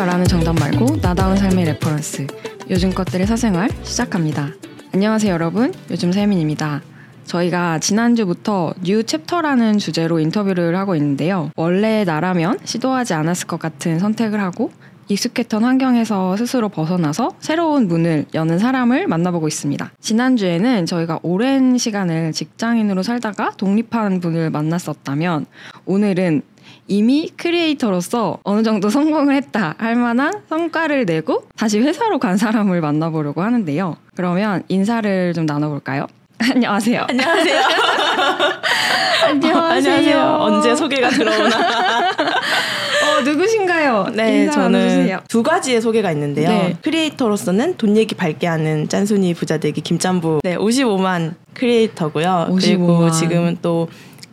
말하는 정답 말고 나다운 삶의 reference. 요즘 것들의 사생활 시작합니다. 안녕하세요, 여러분. 요즘 혜민입니다. 저희가 지난주부터 new chapter라는 주제로 인터뷰를 하고 있는데요. 원래 나라면 시도하지 않았을 것 같은 선택을 하고 익숙했던 환경에서 스스로 벗어나서 새로운 문을 여는 사람을 만나보고 있습니다. 지난주에는 저희가 오랜 시간을 직장인으로 살다가 독립한 분을 만났었다면 오늘은 이미 크리에이터로서 어느 정도 성공을 했다 할 만한 성과를 내고 다시 회사로 간 사람을 만나보려고 하는데요. 그러면 인사를 좀 나눠볼까요? 안녕하세요. 안녕하세요. 안녕하세요. 안녕하세요. 언제 소개가 들어오나? 어, 누구신가요? 네, 저는 나눠주세요. 두 가지의 소개가 있는데요. 네. 크리에이터로서는 돈 얘기 밝게 하는 짠순이 부자되기 김짬부. 네, 55만 크리에이터고요. 55만. 그리고 지금은 또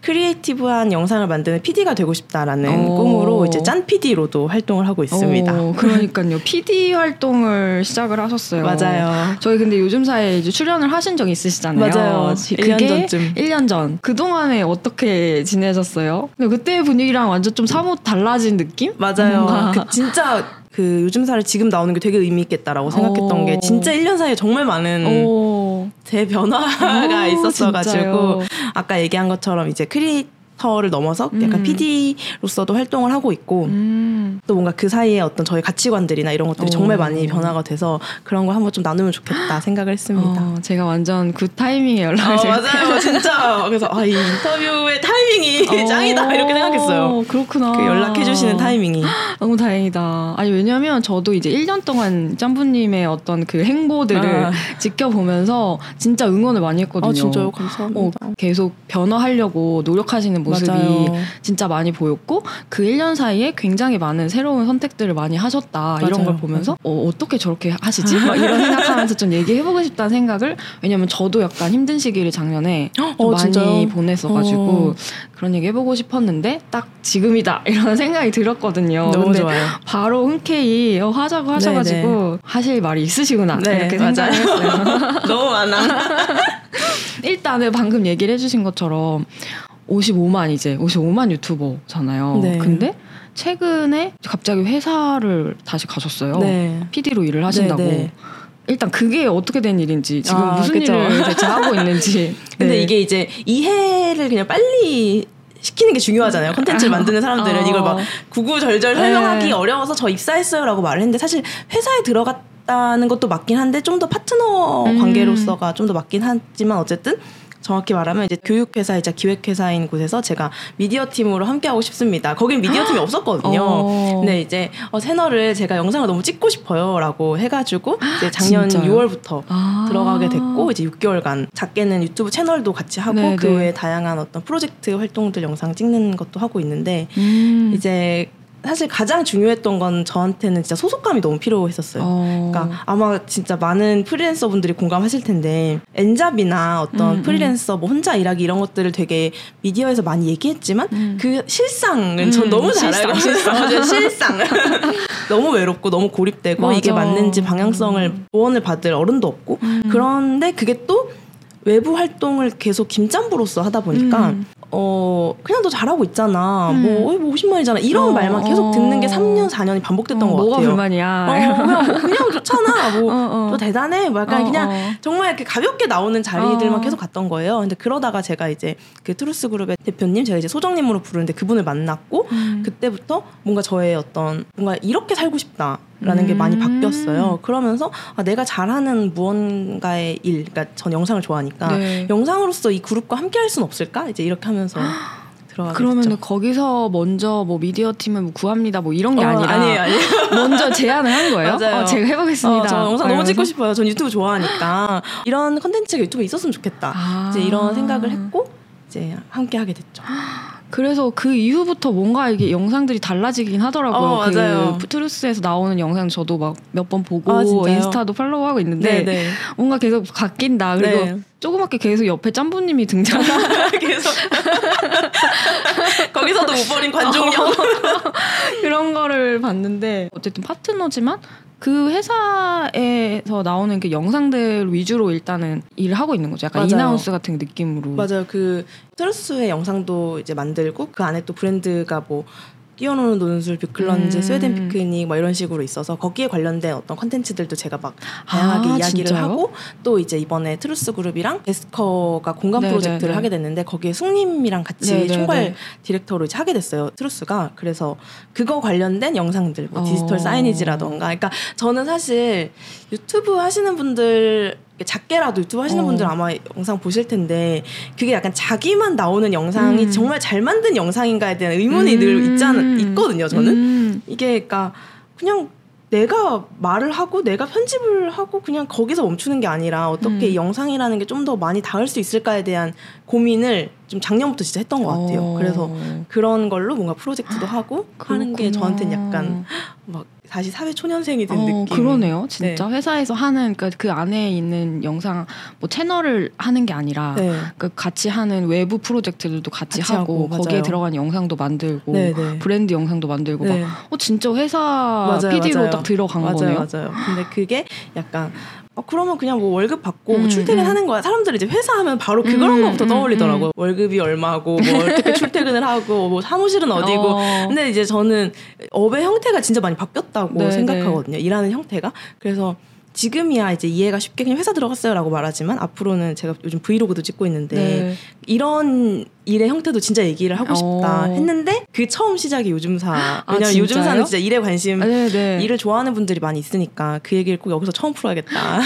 creative한 영상을 만드는 PD가 되고 싶다라는 오. 꿈으로 이제 짠 PD로도 활동을 하고 있습니다. 오, 그러니까요. PD 활동을 시작을 하셨어요. 맞아요. 저희 근데 요즘 사에 이제 출연을 하신 적 있으시잖아요. 맞아요. 지- 1년 그게 전쯤. 1년 전. 그동안에 어떻게 지내셨어요? 근데 그때 분위기랑 완전 좀 사뭇 달라진 느낌? 맞아요. 그 진짜 그 요즘 사를 지금 나오는 게 되게 의미 있겠다라고 생각했던 오. 게 진짜 1년 사이에 정말 많은 오. 제 변화가 오, 있었어가지고 진짜요? 아까 얘기한 것처럼 이제 크리에이 터를 넘어서 약간 음. PD로서도 활동을 하고 있고 음. 또 뭔가 그 사이에 어떤 저희 가치관들이나 이런 것들이 오. 정말 많이 변화가 돼서 그런 거 한번 좀 나누면 좋겠다 생각을 했습니다. 어, 제가 완전 그 타이밍에 연락을 어. 맞아요, 진짜. 그래서 아, 이 인터뷰의 타이밍이 짱이다 이렇게 생각했어요. 어, 그렇구나. 그 연락해 주시는 타이밍이. 너무 다행이다. 아니 왜냐면 저도 이제 1년 동안 짬부님의 어떤 그 행보들을 아. 지켜보면서 진짜 응원을 많이 했거든요. 아 진짜요, 어, 감사합니다. 계속 변화하려고 노력하시는 모습이 맞아요. 진짜 많이 보였고 그 1년 사이에 굉장히 많은 새로운 선택들을 많이 하셨다 이런 맞아요. 걸 보면서 어, 어떻게 저렇게 하시지? 막 이런 생각하면서 좀 얘기해보고 싶다는 생각을 왜냐면 저도 약간 힘든 시기를 작년에 좀 어, 많이 진짜요? 보냈어가지고 어. 그런 얘기 해보고 싶었는데 딱 지금이다 이런 생각이 들었거든요. 너무 좋아요. 바로 흔쾌히 어, 하자고 하셔가지고 하실 말이 있으시구나 네, 이렇게. 생각했어요. 너무 많아. 일단은 방금 얘기를 해주신 것처럼 55만 이제 55만 유튜버잖아요. 네. 근데 최근에 갑자기 회사를 다시 가셨어요. 네. PD로 일을 하신다고. 네, 네. 일단 그게 어떻게 된 일인지 지금 아, 무슨 그쵸. 일을 대체 하고 있는지. 근데 네. 이게 이제 이해를 그냥 빨리 시키는 게 중요하잖아요. 콘텐츠를 만드는 사람들은 어. 이걸 막 구구절절 네. 설명하기 어려워서 저 입사했어요라고 말을 했는데 사실 회사에 들어갔다는 것도 맞긴 한데 좀 더 파트너 음. 관계로서가 좀더 맞긴 하지만 어쨌든 정확히 말하면 이제 교육회사이자 기획회사인 곳에서 제가 미디어 팀으로 함께하고 싶습니다. 거긴 미디어 팀이 없었거든요. 어. 근데 이제 어, 채널을 제가 영상을 너무 찍고 싶어요라고 해가지고 이제 작년 진짜요? 6월부터 아. 들어가게 됐고 이제 6개월간 작게는 유튜브 채널도 같이 하고 네, 그 네. 외에 다양한 어떤 프로젝트 활동들 영상 찍는 것도 하고 있는데 음. 이제 사실 가장 중요했던 건 저한테는 진짜 소속감이 너무 필요했었어요. 어. 그러니까 아마 진짜 많은 프리랜서 분들이 공감하실 텐데 엔잡이나 어떤 음, 음. 프리랜서 뭐 혼자 일하기 이런 것들을 되게 미디어에서 많이 얘기했지만 음. 그 실상은 전 음, 너무 잘 알고 있어요. 실상 너무 외롭고 너무 고립되고 이게 맞아. 맞는지 방향성을 조언을 받을 어른도 없고 음. 그런데 그게 또 외부 활동을 계속 김짬부로서 하다 보니까 음. 어 그냥 너 잘하고 있잖아 음. 뭐, 어이, 뭐 50만이잖아 이런 어, 말만 계속 어. 듣는 게 3년 4년이 반복됐던 어, 것 뭐가 같아요. 불만이야. 어, 그냥, 뭐 그냥 좋잖아. 뭐, 어, 어. 너 대단해. 뭐 약간 어, 그냥 어. 정말 이렇게 가볍게 나오는 자리들만 어. 계속 갔던 거예요. 근데 그러다가 제가 이제 그 트루스 그룹의 대표님, 제가 이제 소정님으로 부르는데 그분을 만났고 음. 그때부터 뭔가 저의 어떤 뭔가 이렇게 살고 싶다 라는 게 음. 많이 바뀌었어요. 그러면서 아, 내가 잘하는 무언가의 일, 그러니까 전 영상을 좋아하니까 네. 영상으로서 이 그룹과 함께 할 수는 없을까? 이제 이렇게 하면서 들어가게 그러면 됐죠. 거기서 먼저 뭐 미디어 팀을 뭐 구합니다 뭐 이런 게 어, 아니라 아니에요, 아니에요. 먼저 제안을 한 거예요. 맞아요. 어, 제가 해보겠습니다. 어, 저 영상 너무 이러면서. 찍고 싶어요. 전 유튜브 좋아하니까 이런 컨텐츠가 유튜브에 있었으면 좋겠다. 아. 이제 이런 생각을 했고 이제 함께 하게 됐죠. 그래서 그 이후부터 뭔가 이게 영상들이 달라지긴 하더라고요. 어, 맞아요. 그 트루스에서 나오는 영상 저도 막 몇 번 보고 아? 인스타도 팔로우하고 있는데 네. 뭔가 계속 바뀐다. 그리고 네. 조그맣게 계속 옆에 짠부님이 등장. 계속 거기서도 못 버린 관종력. 그런 거를 봤는데 어쨌든 파트너지만 그 회사에서 나오는 그 영상들 위주로 일단은 일을 하고 있는 거죠. 약간 맞아요. in-house 같은 느낌으로. 맞아요. 그 트루스의 영상도 이제 만들고 그 안에 또 브랜드가 뭐 뛰어노는 논술, 뷰클런즈, 음. 스웨덴 피크닉 뭐 이런 식으로 있어서 거기에 관련된 어떤 컨텐츠들도 제가 막 다양하게 아, 이야기를 진짜요? 하고 또 이제 이번에 트루스 그룹이랑 에스커가 공감 네네네. 프로젝트를 하게 됐는데 거기에 숭님이랑 같이 네네네. 총괄 디렉터로 이제 하게 됐어요. 트루스가 그래서 그거 관련된 영상들 뭐 디지털 어. signage라던가 그러니까 저는 사실 유튜브 하시는 분들 작게라도 유튜브 하시는 어. 분들 아마 영상 보실 텐데 그게 약간 자기만 나오는 영상이 음. 정말 잘 만든 영상인가에 대한 의문이 늘 음. 있잖아 있거든요 저는 음. 이게 그러니까 그냥 내가 말을 하고 내가 편집을 하고 그냥 거기서 멈추는 게 아니라 어떻게 음. 이 영상이라는 게 좀 더 많이 닿을 수 있을까에 대한 고민을 좀 작년부터 진짜 했던 것 같아요. 어. 그래서 그런 걸로 뭔가 프로젝트도 하고 하는 게 그렇구나. 저한테는 약간 막 다시 사회 초년생이 된 어, 느낌. 그러네요. 진짜 네. 회사에서 하는 그러니까 그 안에 있는 영상 뭐 채널을 하는 게 아니라 네. 그 같이 하는 외부 프로젝트들도 같이, 같이 하고, 하고, 거기에. 들어가는 영상도 만들고 네, 네. 브랜드 영상도 만들고 네. 막 어, 진짜 회사 맞아요, PD로 맞아요. 딱 들어간 맞아요, 거네요. 맞아요. 근데 그게 약간 어, 그러면 그냥 뭐 월급 받고 뭐 음, 출퇴근하는 거야. 사람들이 이제 회사 하면 바로 그런 음, 거부터 음, 떠올리더라고요. 월급이 얼마고 뭐 어떻게 출퇴근을 하고 뭐 사무실은 어디고. 어. 근데 이제 저는 업의 형태가 진짜 많이 바뀌었다고 네, 생각하거든요. 일하는 형태가. 그래서 지금이야 이제 이해가 쉽게 그냥 회사 들어갔어요라고 말하지만 앞으로는 제가 요즘 브이로그도 찍고 있는데 네. 이런 일의 형태도 진짜 얘기를 하고 싶다 어. 했는데 그 처음 시작이 요즘사. 아, 왜냐면 진짜요? 요즘사는 진짜 일에 관심 네, 네. 일을 좋아하는 분들이 많이 있으니까 그 얘기를 꼭 여기서 처음 풀어야겠다.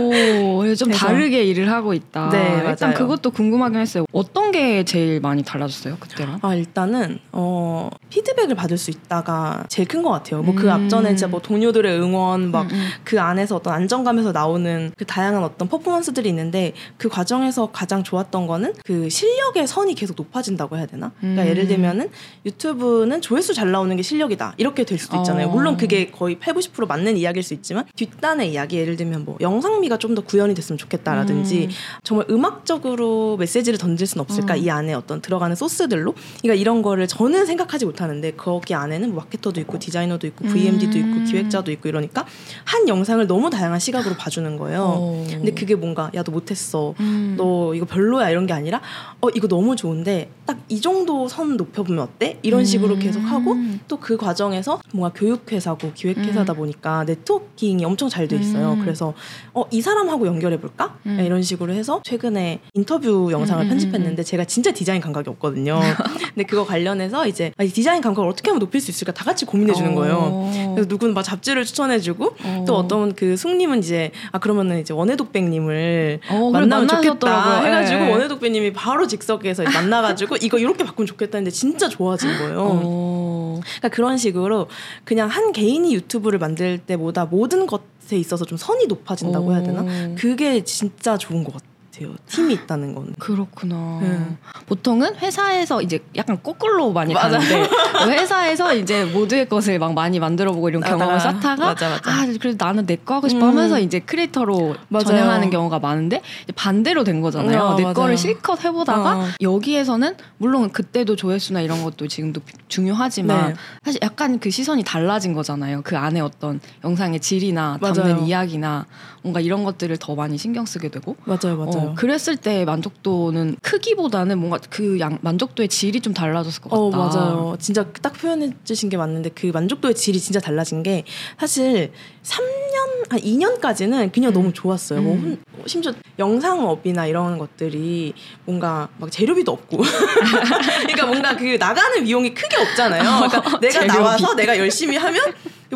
오, 좀 그래서- 다르게 일을 하고 있다. 네, 일단 맞아요. 그것도 궁금하긴 했어요. 어떤 게 제일 많이 달라졌어요 그때랑? 아 일단은 어 피드백을 받을 수 있다가 제일 큰 것 같아요. 뭐그 음. 앞전에 진짜 뭐 동료들의 응원 막 음, 그 안에서 어떤 안정감에서 나오는 그 다양한 어떤 퍼포먼스들이 있는데 그 과정에서 가장 좋았던 거는 그 실력의 선이 계속 높아진다고 해야 되나? 그러니까 음. 예를 들면은 유튜브는 조회수 잘 나오는 게 실력이다 이렇게 될 수도 있잖아요. 어. 물론 그게 거의 8, 90% 맞는 이야기일 수 있지만 뒷단의 이야기 예를 들면 뭐 영상미가 좀 더 구현이 됐으면 좋겠다라든지 음. 정말 음악적으로 메시지를 던질 수는 없을까 음. 이 안에 어떤 들어가는 소스들로 그러니까 이런 거를 저는 생각하지 못하는데 거기 안에는 뭐 마케터도 있고 디자이너도 있고 VMD도 음. 있고 기획자도 있고 이러니까 한 영상을 너무 다양한 시각으로 봐주는 거예요. 어. 근데 그게 뭔가 야 너 못했어. 음. 너 이거 별로야 이런 게 아니라 어 이거 너무 좋은데 딱 이 정도 선 높여보면 어때? 이런 식으로 음. 계속 하고 또 그 과정에서 뭔가 교육회사고 기획회사다 보니까 네트워킹이 엄청 잘 돼 있어요. 음. 그래서 어 이 사람하고 연결해 볼까? 음. 이런 식으로 해서 최근에 인터뷰 영상을 음, 음, 편집했는데 제가 진짜 디자인 감각이 없거든요. 근데 그거 관련해서 이제 아, 이 디자인 감각을 어떻게 하면 높일 수 있을까 다 같이 고민해 주는 거예요. 어. 그래서 누구는 막 잡지를 추천해주고 어. 또 어떤 그 숙님은 이제 아 그러면은 이제 원해독백님을 어, 만나면 좋겠다. 해가지고 예, 예. 원해독백님이 바로 직석 에서 만나가지고 이거 이렇게 바꾸면 좋겠다 했는데 진짜 좋아진 거예요. 어. 그러니까 그런 식으로 그냥 한 개인이 유튜브를 만들 때보다 모든 것에 있어서 좀 선이 높아진다고 해야 되나? 어. 그게 진짜 좋은 것 같아요. 팀이 있다는 건. 그렇구나. 네. 보통은 회사에서 이제 약간 거꾸로 많이 맞아. 가는데 회사에서 이제 모두의 것을 막 많이 만들어보고 이런 경험을 하다가, 쌓다가 맞아, 맞아. 아 그래도 나는 내 거 하고 싶어 음. 하면서 이제 크리에이터로 맞아요. 전향하는 경우가 많은데 반대로 된 거잖아요. 어, 내 맞아요. 거를 실컷 해보다가 어. 여기에서는 물론 그때도 조회수나 이런 것도 지금도 중요하지만 네. 사실 약간 그 시선이 달라진 거잖아요. 그 안에 어떤 영상의 질이나 담는 맞아요. 이야기나 뭔가 이런 것들을 더 많이 신경 쓰게 되고 맞아요, 맞아요. 어, 그랬을 때 만족도는 크기보다는 뭔가 그 양, 만족도의 질이 좀 달라졌을 것 같다. 어 맞아요. 진짜 딱 표현해 주신 게 맞는데 그 만족도의 질이 진짜 달라진 게 사실 3년 한 2년까지는 그냥 음. 너무 좋았어요. 뭐 음. 혼- 심지어 영상업이나 이런 것들이 뭔가 막 재료비도 없고 그러니까 뭔가 그 나가는 비용이 크게 없잖아요. 그러니까 내가 재료비. 나와서 내가 열심히 하면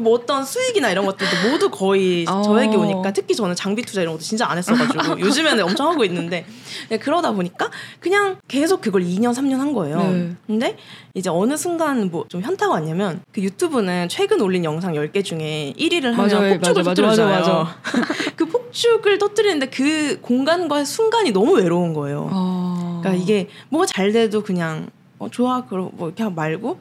뭐 어떤 수익이나 이런 것들도 모두 거의 어. 저에게 오니까 특히 저는 장비 투자 이런 것도 진짜 안 했어가지고 요즘에는 엄청 하고 있는데 네, 그러다 보니까 그냥 계속 그걸 2년 3년 한 거예요. 네. 근데 이제 어느 순간 뭐 좀 현타가 왔냐면 그 유튜브는 최근 올린 영상 10개 중에 1위를 하면 맞아요. 폭죽을 맞아, 터뜨리잖아요. 맞아, 그 폭죽을 터뜨리는데 그 공간과의 순간이 너무 외로운 거예요. 어. 그러니까 이게 뭐가 잘 돼도 그냥 어, 좋아 그럼 뭐 이렇게 하고 말고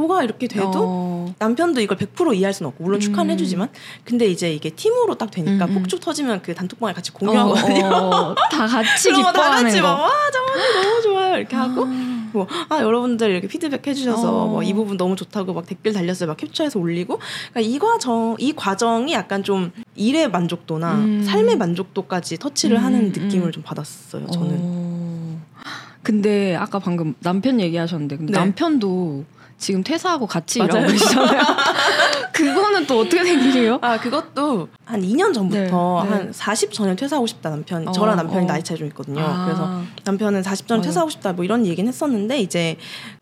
뭐가 이렇게 돼도 어. 남편도 이걸 100% 이해할 수는 없고 물론 축하는 음. 해주지만 근데 이제 이게 팀으로 딱 되니까 음, 음. 폭죽 터지면 그 단톡방에 같이 공유하거든요. 어, 어, 다 같이 기뻐하는 같이 거. 막와 정말 너무 좋아요 이렇게 하고 아. 뭐아 여러분들 이렇게 피드백 해주셔서 어. 뭐이 부분 너무 좋다고 막 댓글 달렸어요 막 캡처해서 올리고 그러니까 이 과정 이 과정이 약간 좀 일의 만족도나 음. 삶의 만족도까지 터치를 음, 하는 음. 느낌을 좀 받았어요 저는 어. 근데 아까 방금 남편 얘기하셨는데 근데 네. 남편도 지금 퇴사하고 같이 맞아요. 일하고 계시잖아요. 그거는 또 어떻게 된 일이에요? 아 그것도 한 2년 전부터 네, 네. 한40 전에 퇴사하고 싶다 남편 어, 저랑 남편이 어. 나이 차이 좀 있거든요. 아. 그래서 남편은 40 전에 맞아. 퇴사하고 싶다 뭐 이런 얘기는 했었는데 이제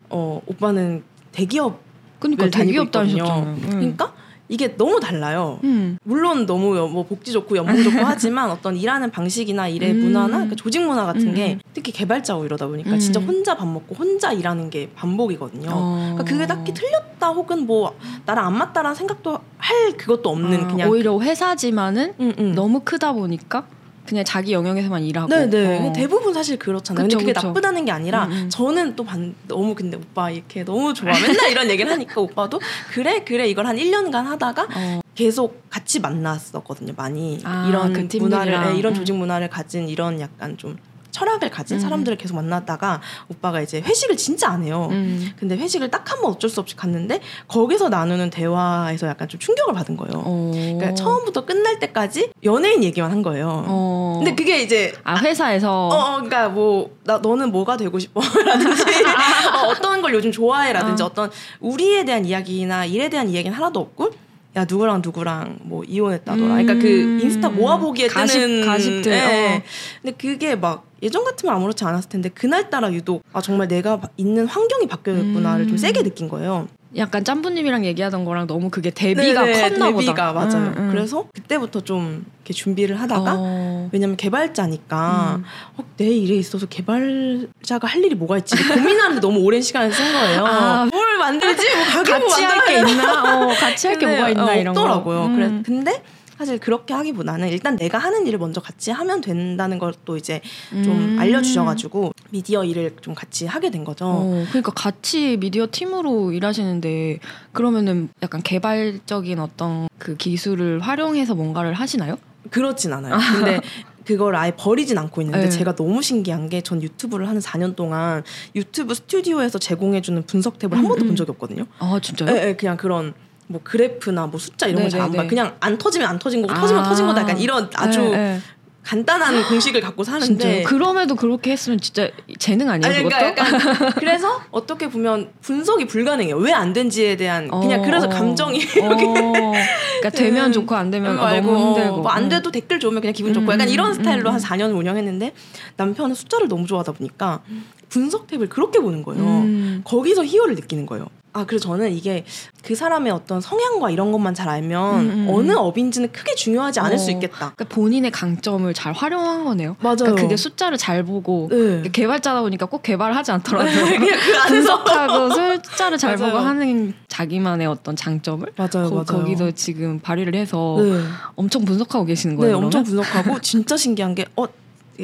어 오빠는 대기업 그러니까 을 다니고 대기업 있거든요. 다니셨잖아요. 음. 그러니까 이게 너무 달라요. 음. 물론 너무 여- 뭐 복지 좋고 연봉 좋고 하지만 어떤 일하는 방식이나 일의 음. 문화나 그러니까 조직 문화 같은 음. 게 특히 개발자고 이러다 보니까 음. 진짜 혼자 밥 먹고 혼자 일하는 게 반복이거든요. 어. 그러니까 그게 딱히 틀렸다 혹은 뭐 나랑 안 맞다라는 생각도 할 그것도 없는 아, 그냥 오히려 회사지만은 음, 음. 너무 크다 보니까 그냥 자기 영역에서만 일하고. 네네 어. 대부분 사실 그렇잖아요. 그쵸, 근데 그게 그쵸. 나쁘다는 게 아니라 음, 음. 저는 또 반, 너무 근데 오빠 이렇게 너무 좋아 맨날 이런 얘기를 하니까 오빠도 그래 그래 이걸 한 1년간 하다가 어. 계속 같이 만났었거든요. 많이 아, 이런 그 문화를. 예, 이런 음. 조직 문화를 가진 이런 약간 좀 철학을 가진 음. 사람들을 계속 만났다가 오빠가 이제 회식을 진짜 안 해요. 음. 근데 회식을 딱 한 번 어쩔 수 없이 갔는데 거기서 나누는 대화에서 약간 좀 충격을 받은 거예요. 어. 그러니까 처음부터 끝날 때까지 연예인 얘기만 한 거예요. 어. 근데 그게 이제 아 회사에서 어, 어, 그러니까 뭐 나 너는 뭐가 되고 싶어라든지 어, 어떤 걸 요즘 좋아해라든지 어. 어. 떤 우리에 대한 이야기나 일에 대한 이야기는 하나도 없고 야 누구랑 누구랑 뭐 이혼했다더라. 그러니까 그 음. 인스타 모아보기에 가십- 뜨는 가십들, 예. 어. 근데 그게 막 예전 같으면 아무렇지 않았을 텐데 그날 따라 유독 아 정말 내가 바- 있는 환경이 바뀌었구나를 좀 음. 세게 느낀 거예요. 약간 짬부님이랑 얘기하던 거랑 너무 그게 대비가 네네, 컸나 보다. 대비가 맞아요. 음, 음. 그래서 그때부터 좀 이렇게 준비를 하다가 어. 왜냐면 개발자니까 음. 어, 내 일에 있어서 개발자가 할 일이 뭐가 있지 고민하는데 너무 오랜 시간을 쓴 거예요. 아. 뭘 만들지? 뭐 가게 뭐 같이 할게 만들어야 있나? 어, 같이 할 게 뭐가 있나 어, 이런 거. 없더라고요. 음. 그래, 근데 사실 그렇게 하기보다는 일단 내가 하는 일을 먼저 같이 하면 된다는 걸또 이제 좀 음. 알려주셔가지고 미디어 일을 좀 같이 하게 된 거죠. 어, 그러니까 같이 미디어 팀으로 일하시는데 그러면은 약간 개발적인 어떤 그 기술을 활용해서 뭔가를 하시나요? 그렇진 않아요. 근데 그걸 아예 버리진 않고 있는데 네. 제가 너무 신기한 게 전 유튜브를 하는 4년 동안 유튜브 스튜디오에서 제공해주는 분석 탭을 한 음, 번도 음. 본 적이 없거든요. 아 진짜요? 예, 예, 그냥 그런 뭐 그래프나 뭐 숫자 이런 거잘안 네네네. 봐요. 그냥 안 터지면 안 터진 거고 터지면 터진 거다. 약간 이런 아주 네, 네. 간단한 공식을 갖고 진짜 사는데 그럼에도 그렇게 했으면 진짜 재능 아니에요 아니? 그러니까 약간 그래서 어떻게 보면 분석이 불가능해요. 왜 안 된지에 대한 그냥 어, 그래서 어. 감정이 어, 그러니까 되면 음, 좋고 안 되면 아, 말고 너무 힘들고 뭐안 음. 돼도 댓글 좋으면 그냥 기분 좋고 음, 약간 음, 이런 음, 스타일로 음. 한 4년을 운영했는데 남편은 숫자를 너무 좋아하다 보니까 분석 탭을 그렇게 보는 거예요. 음. 거기서 희열을 느끼는 거예요. 아, 그래서 저는 이게 그 사람의 어떤 성향과 이런 것만 잘 알면 음, 음, 어느 음. 업인지는 크게 중요하지 않을 어. 수 있겠다. 그러니까 본인의 강점을 잘 활용한 거네요. 맞아요. 그러니까 그게 숫자를 잘 보고 네. 그러니까 개발자다 보니까 꼭 개발을 하지 않더라도 그냥 그 안에서 분석하고 숫자를 잘 맞아요. 보고 하는 자기만의 어떤 장점을 맞아요, 거, 맞아요. 거기서 지금 발휘를 해서 네. 엄청 분석하고 계시는 네, 거예요. 엄청 그러면? 분석하고 진짜 신기한 게 어,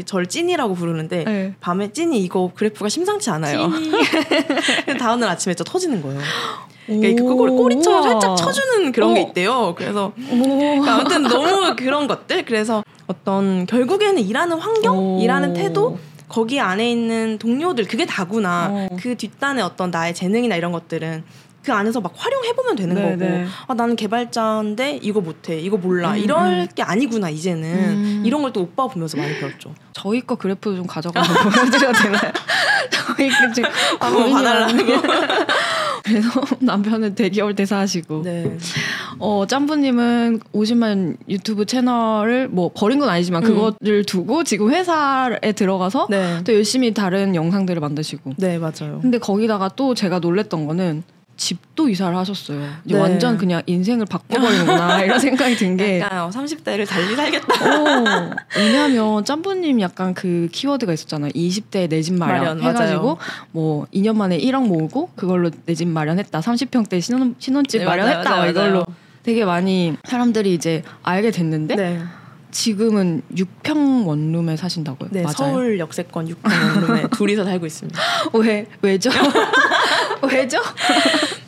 저를 찐이라고 부르는데 네. 밤에 찐이 이거 그래프가 심상치 않아요. 다음날 아침에 진짜 터지는 거예요. 그러니까 그걸 꼬리처럼. 살짝 쳐주는 그런 게 어. 있대요. 그래서 오. 그러니까 아무튼 너무 그런 것들. 그래서 어떤 결국에는 일하는 환경, 오. 일하는 태도, 거기 안에 있는 동료들 그게 다구나. 어. 그 뒷단의 어떤 나의 재능이나 이런 것들은 그 안에서 막 활용해 보면 되는 네, 거고. 네. 아 나는 개발자인데 이거 못해, 이거 몰라. 음, 이럴 음. 게 아니구나 이제는 음. 이런 걸 또 오빠 보면서 많이 배웠죠. 저희 거 그래프 좀 가져가서 보여드려도 되나요? 저희 그 지금 한번 고민이라는 봐달라고. 게. 그래서 남편은 대기업 대사하시고 네. 어 짬부님은 50만 유튜브 채널을 뭐 버린 건 아니지만 음. 그거를 두고 지금 회사에 들어가서 네. 또 열심히 다른 영상들을 만드시고 네 맞아요. 근데 거기다가 또 제가 놀랬던 거는 집도 이사를 하셨어요. 이제 네. 완전 그냥 인생을 바꿔버리는구나 이런 생각이 든 게. 약간 30대를 달리 살겠다. 어, 왜냐하면 짬부님 약간 그 키워드가 있었잖아요. 20대 내 집 마련, 마련, 해가지고 맞아요. 뭐 2년 만에 1억 모으고 그걸로 내 집 마련했다. 30평대 신혼, 신혼집 네, 마련했다. 맞아요, 맞아요, 이걸로. 되게 많이 사람들이 이제 알게 됐는데 네. 지금은 6평 원룸에 사신다고요. 네, 맞아요. 서울 역세권 6평 원룸에 둘이서 살고 있습니다. 왜 왜죠? 왜죠?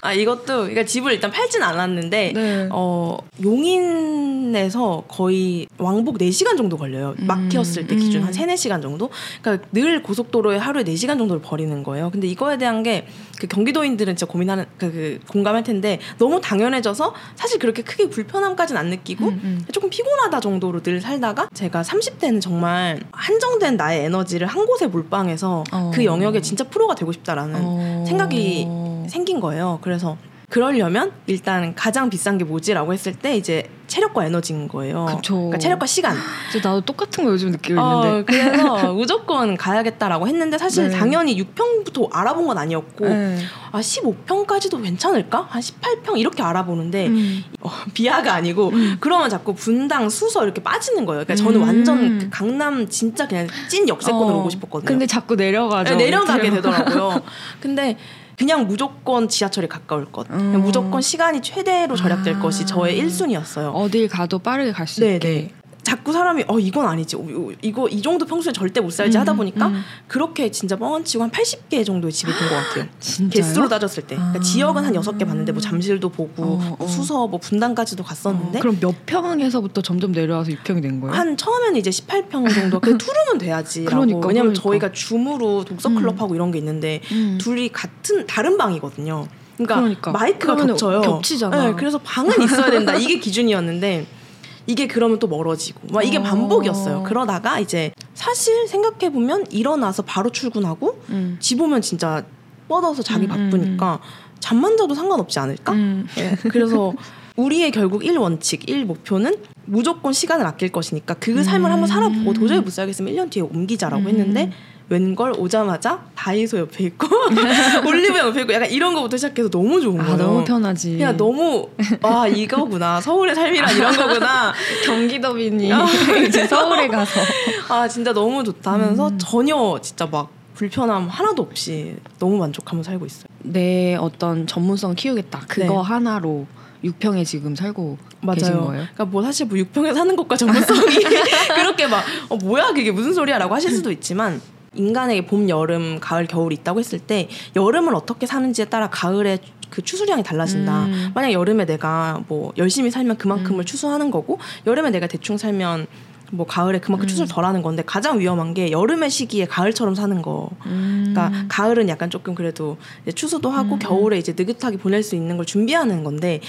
아 이것도 그러니까 집을 일단 팔진 않았는데 네. 어 용인에서 거의 왕복 4시간 정도 걸려요. 음, 막혔을 때 기준 음. 한 3, 4시간 정도. 그러니까 늘 고속도로에 하루에 4시간 정도를 버리는 거예요. 근데 이거에 대한 게 그 경기도인들은 진짜 고민하는 그, 그 공감할 텐데 너무 당연해져서 사실 그렇게 크게 불편함까지는 안 느끼고 음, 음. 조금 피곤하다 정도로 늘 살다가 제가 30대는 정말 한정된 나의 에너지를 한 곳에 몰빵해서 어. 그 영역에 진짜 프로가 되고 싶다라는 어. 생각이 생긴 거예요. 그래서 그러려면 일단 가장 비싼 게 뭐지라고 했을 때 이제 체력과 에너지인 거예요. 그쵸. 그러니까 체력과 시간. 나도 똑같은 거 요즘 느끼고 어, 있는데. 그래서 무조건 가야겠다라고 했는데 사실 네. 당연히 6평부터 알아본 건 아니었고 네. 아 15평까지도 괜찮을까? 한 18평 이렇게 알아보는데 음. 어, 비하가 아니고 그러면 자꾸 분당 수서 이렇게 빠지는 거예요. 그러니까 저는 음. 완전 그 강남 진짜 그냥 찐 역세권으로 어, 오고 싶었거든요. 근데 자꾸 내려가죠. 네, 내려가게. 되더라고요. 근데 그냥 무조건 지하철이 가까울 것, 그냥 음. 무조건 시간이 최대로 절약될 아. 것이 저의 1순위였어요. 어딜 가도 빠르게 갈수 네, 있게. 네. 자꾸 사람이 어 이건 아니지 어, 이거- 이 정도 평소에 절대 못 살지 음, 하다 보니까 음. 그렇게 진짜 뻥치고 한 80개 정도의 집이 된 것 같아요. 진짜요? 개수로 따졌을 때 그러니까 아. 지역은 한 여섯 개 봤는데 뭐 잠실도 보고 어, 뭐 어. 수서 뭐 분당까지도 갔었는데 어, 그럼 몇 평에서부터 점점 내려와서 6평이 된 거예요? 한 처음에는 이제 18평 정도 그 투룸은 돼야지라고 그러니까, 왜냐면 그러니까. 저희가 줌으로 독서 클럽하고 이런 게 있는데 음. 둘이 같은 다른 방이거든요. 그러니까, 그러니까. 마이크가 겹쳐요. 겹치잖아. 네, 그래서 방은 있어야 된다. 이게 기준이었는데 이게 그러면 또 멀어지고 막 이게 어. 반복이었어요. 그러다가 이제 사실 생각해 보면 일어나서 바로 출근하고 음. 집 오면 진짜 뻗어서 자기 음, 바쁘니까 잠만 자도 상관없지 않을까? 음. 예, 그래서 우리의 결국 1원칙, 1 목표는 무조건 시간을 아낄 것이니까 그 삶을 한번 살아보고 도저히 못 살겠으면 1년 뒤에 옮기자라고 음. 했는데 웬걸 오자마자 다이소 옆에 있고 올리브영 옆에 있고 약간 이런 거부터 시작해서 너무 좋은 거예요. 아 너무 편하지. 그냥 너무 아 이거구나 서울의 삶이란 이런 거구나 경기도민이 아, 이제 서울에 가서 아 진짜 너무 좋다 하면서 음. 전혀 진짜 막 불편함 하나도 없이 너무 만족하면서 살고 있어요. 내 어떤 전문성 키우겠다 그거 네. 하나로 6평에 지금 살고 계신 맞아요. 거예요? 그러니까 뭐 사실 뭐 6평에 사는 것과 전문성이 그렇게 막 어, 뭐야 그게 무슨 소리야라고 하실 수도 있지만 인간에게 봄, 여름, 가을, 겨울이 있다고 했을 때 여름을 어떻게 사는지에 따라 가을에 그 추수량이 달라진다. 음. 만약 여름에 내가 뭐 열심히 살면 그만큼을 추수하는 거고 여름에 내가 대충 살면 뭐 가을에 그만큼 음. 추수를 덜하는 건데 가장 위험한 게 여름의 시기에 가을처럼 사는 거. 음. 그러니까 가을은 약간 조금 그래도 추수도 하고 겨울에 이제 느긋하게 보낼 수 있는 걸 준비하는 건데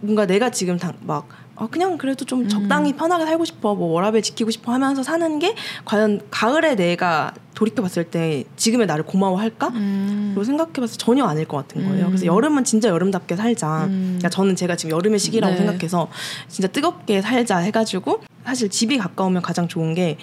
뭔가 내가 지금 당, 막 아, 그냥 그래도 좀 적당히 편하게 살고 싶어 뭐 워라밸 지키고 싶어 하면서 사는 게 과연 가을에 내가 돌이켜 봤을 때 지금의 나를 고마워할까? 음. 로 생각해봐서 전혀 아닐 것 같은 거예요. 음. 그래서 여름은 진짜 여름답게 살자. 음. 그러니까 저는 제가 지금 여름의 시기라고 네. 생각해서 진짜 뜨겁게 살자 해가지고 사실 집이 가까우면 가장 좋은 게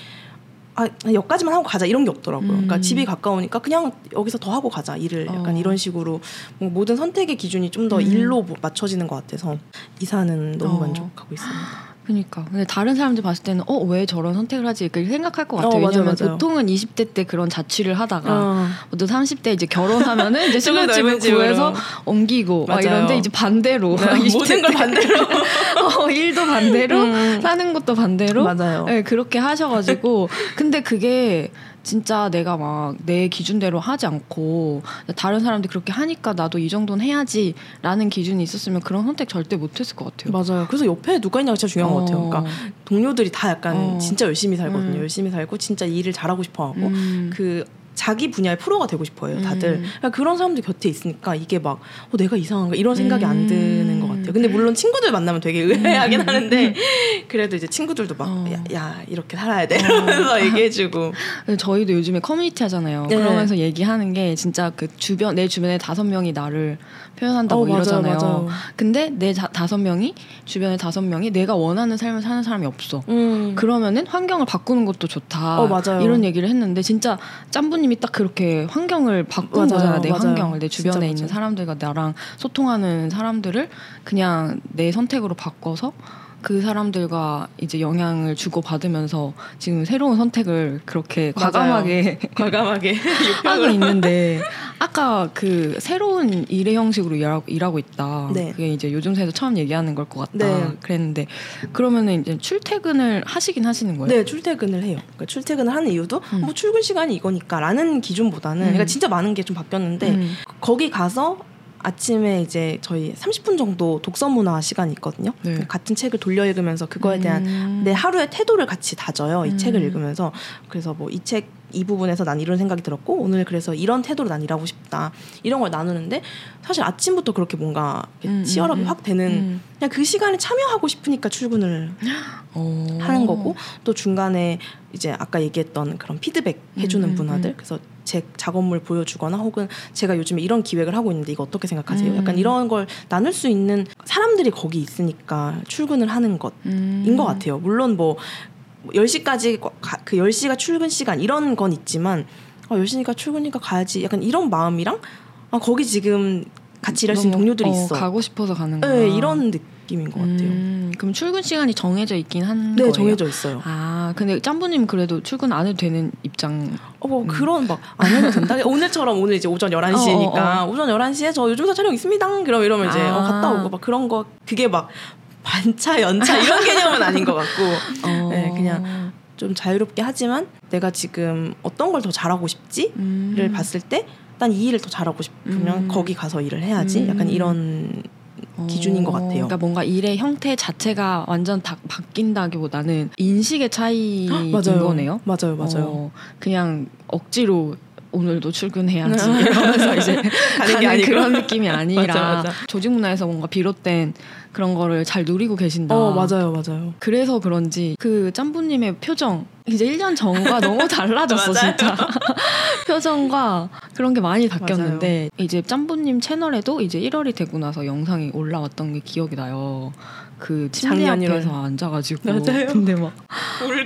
아, 여기까지만 하고 가자 이런 게 없더라고요. 그러니까 음. 집이 가까우니까 그냥 여기서 더 하고 가자 일을 약간 어. 이런 식으로 뭐 모든 선택의 기준이 좀더 음. 일로 뭐 맞춰지는 것 같아서 이사는 너무 어. 만족하고 있습니다. 그러니까 근데 다른 사람들 봤을 때는 어 왜 저런 선택을 하지 이렇게 생각할 것 어, 같아요. 맞아요, 왜냐면 맞아요. 보통은 20대 때 그런 자취를 하다가 어. 또 30대 이제 결혼하면은 이제 신혼집을. 구해서 옮기고 막 맞아요. 이런데 이제 반대로 네, 20대 모든 걸때 반대로. 어, 일도 반대로 음. 사는 것도 반대로 맞아요. 네, 그렇게 하셔가지고 근데 그게 진짜 내가 막 내 기준대로 하지 않고 다른 사람들이 그렇게 하니까 나도 이 정도는 해야지라는 기준이 있었으면 그런 선택 절대 못했을 것 같아요. 맞아요. 그래서 옆에 누가 있냐가 진짜 중요한 것 같아요. 어. 그러니까 동료들이 다 약간 어. 진짜 열심히 살거든요. 음. 열심히 살고 진짜 일을 잘하고 싶어하고 음. 그 자기 분야의 프로가 되고 싶어요. 다들 음. 그러니까 그런 사람들 곁에 있으니까 이게 막 어, 내가 이상한가 이런 생각이 안 음. 드는 것 같아요. 근데 물론 친구들 만나면 되게 의아하긴 하는데 그래도 이제 친구들도 막 어. 야, 야, 이렇게 살아야 돼 이러면서 얘기해주고 근데 저희도 요즘에 커뮤니티 하잖아요. 네. 그러면서 얘기하는 게 진짜 그 주변 내 주변에 다섯 명이 나를 표현한다 고 어, 맞아요, 이러잖아요. 맞아요. 근데 내 자- 다섯 명이 주변에 다섯 명이 내가 원하는 삶을 사는 사람이 없어. 음. 그러면은 환경을 바꾸는 것도 좋다. 어, 맞아요. 이런 얘기를 했는데 진짜 짬부님이 딱 그렇게 환경을 바꾼 맞아요, 거잖아. 내 맞아요. 환경을 내 주변에 있는 맞아요. 사람들과 나랑 소통하는 사람들을 그냥 내 선택으로 바꿔서 그 사람들과 이제 영향을 주고 받으면서 지금 새로운 선택을 그렇게 맞아요. 과감하게 과감하게 하고 있는데 아까 그 새로운 일의 형식으로 일하고, 일하고 있다. 네. 그게 이제 요즘 세에서 처음 얘기하는 걸 것 같다. 네. 그랬는데 그러면은 이제 출퇴근을 하시긴 하시는 거예요? 네, 출퇴근을 해요. 그러니까 출퇴근을 하는 이유도 음. 뭐 출근 시간이 이거니까라는 기준보다는 그러니까 진짜 많은 게 좀 바뀌었는데 음. 거기 가서 아침에 이제 저희 30분 정도 독서 문화 시간이 있거든요. 네. 같은 책을 돌려 읽으면서 그거에 대한 음. 내 하루의 태도를 같이 다져요. 이 음. 책을 읽으면서 그래서 뭐 이 책 이 부분에서 난 이런 생각이 들었고 오늘 그래서 이런 태도로 난 일하고 싶다 이런 걸 나누는데 사실 아침부터 그렇게 뭔가 음, 치열하게 음, 확 되는 음. 그냥 그 시간에 참여하고 싶으니까 출근을 어. 하는 거고 또 중간에 이제 아까 얘기했던 그런 피드백 해주는 음, 음, 음. 그래서 제 작업물 보여주거나 혹은 제가 요즘에 이런 기획을 하고 있는데 이거 어떻게 생각하세요? 음. 약간 이런 걸 나눌 수 있는 사람들이 거기 있으니까 출근을 하는 것인 음. 것 같아요. 물론 뭐 10시까지 그 10시가 출근 시간 이런 건 있지만 아, 10시니까 출근이니까 가야지 약간 이런 마음이랑 아, 거기 지금 같이 일할 수 있는 너무, 동료들이 어, 있어. 가고 싶어서 가는 거야. 네, 이런 느낌 인 것 같아요. 음, 그럼 출근 시간이 정해져 있긴 한 네, 거예요? 정해져 있어요. 아, 근데 짬부님 그래도 출근 안 해도 되는 입장. 어, 뭐 그런 막 안 해도 된다. 오늘처럼 오늘 이제 오전 11시니까 어, 어, 오전 11시에 저 요즘사 촬영 있습니다. 그럼 이러면 이제 아. 어, 갔다 오고 막 그런 거 그게 막 반차 연차 이런 개념은 아닌 것 같고 어. 네, 그냥 좀 자유롭게 하지만 내가 지금 어떤 걸 더 잘하고 싶지를 음. 봤을 때난이 일을 더 잘하고 싶으면 음. 거기 가서 일을 해야지. 약간 음. 이런 기준인 것 같아요. 그러니까 뭔가 일의 형태 자체가 완전 다 바뀐다기보다는 인식의 차이인 거네요. 맞아요, 맞아요. 어, 그냥 억지로 오늘도 출근해야지 이러면서 이제 가는. 그런 느낌이 아니라 맞아, 맞아. 조직 문화에서 뭔가 비롯된 그런 거를 잘 누리고 계신다. 어, 맞아요, 맞아요. 그래서 그런지 그 짬부님의 표정 이제 1년 전과 너무 달라졌어 맞아요. 진짜 표정과 그런 게 많이 바뀌었는데 이제 짬부님 채널에도 이제 1월이 되고 나서 영상이 올라왔던 게 기억이 나요. 그 침대 앞에서 1월. 앉아가지고 맞아요. 근데 막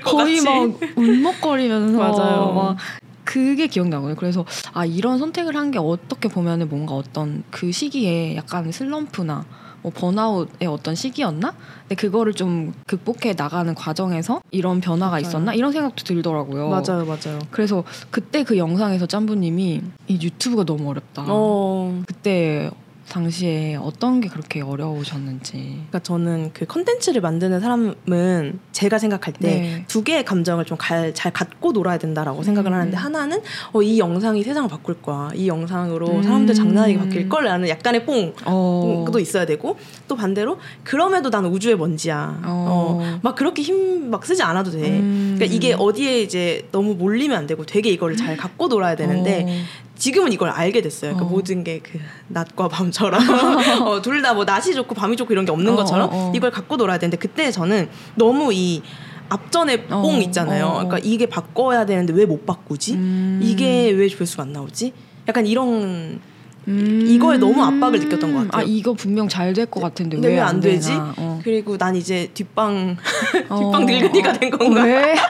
거의 막 울먹거리면서 맞아요. 막 그게 기억나거든요. 그래서 아 이런 선택을 한 게 어떻게 보면은 뭔가 어떤 그 시기에 약간 슬럼프나 뭐 번아웃의 어떤 시기였나? 근데 그거를 좀 극복해 나가는 과정에서 이런 변화가 맞아요. 있었나? 이런 생각도 들더라고요. 맞아요, 맞아요. 그래서 그때 그 영상에서 짬부님이 이 유튜브가 너무 어렵다. 어, 그때 당시에 어떤 게 그렇게 어려우셨는지. 그러니까 저는 그 컨텐츠를 만드는 사람은 제가 생각할 때 네. 두 개의 감정을 좀 잘 갖고 놀아야 된다라고 생각을 음. 하는데 하나는 어, 이 영상이 세상을 바꿀 거야. 이 영상으로 음. 사람들 장난하게 바뀔 걸 라는 약간의 뽕도 어. 있어야 되고 또 반대로 그럼에도 나는 우주의 먼지야. 어. 어, 막 그렇게 힘 막 쓰지 않아도 돼. 음. 그러니까 이게 어디에 이제 너무 몰리면 안 되고 되게 이거를 잘 갖고 놀아야 되는데 지금은 이걸 알게 됐어요. 그러니까 어. 모든 게 그 낮과 밤처럼 어, 둘 다 뭐 낮이 좋고 밤이 좋고 이런 게 없는 어, 것처럼 어, 어. 이걸 갖고 놀아야 되는데 그때 저는 너무 이 앞전에 어, 뽕 있잖아요. 그러니까 이게 바꿔야 되는데 왜 못 바꾸지? 음. 이게 왜 조회수가 안 나오지? 약간 이런 음. 이거에 너무 압박을 느꼈던 것 같아요. 아 이거 분명 잘 될 것 같은데 근데 왜왜안안 되지? 어. 그리고 난 이제 뒷방 어. 뒷방 늙은이가 된 건가? 왜?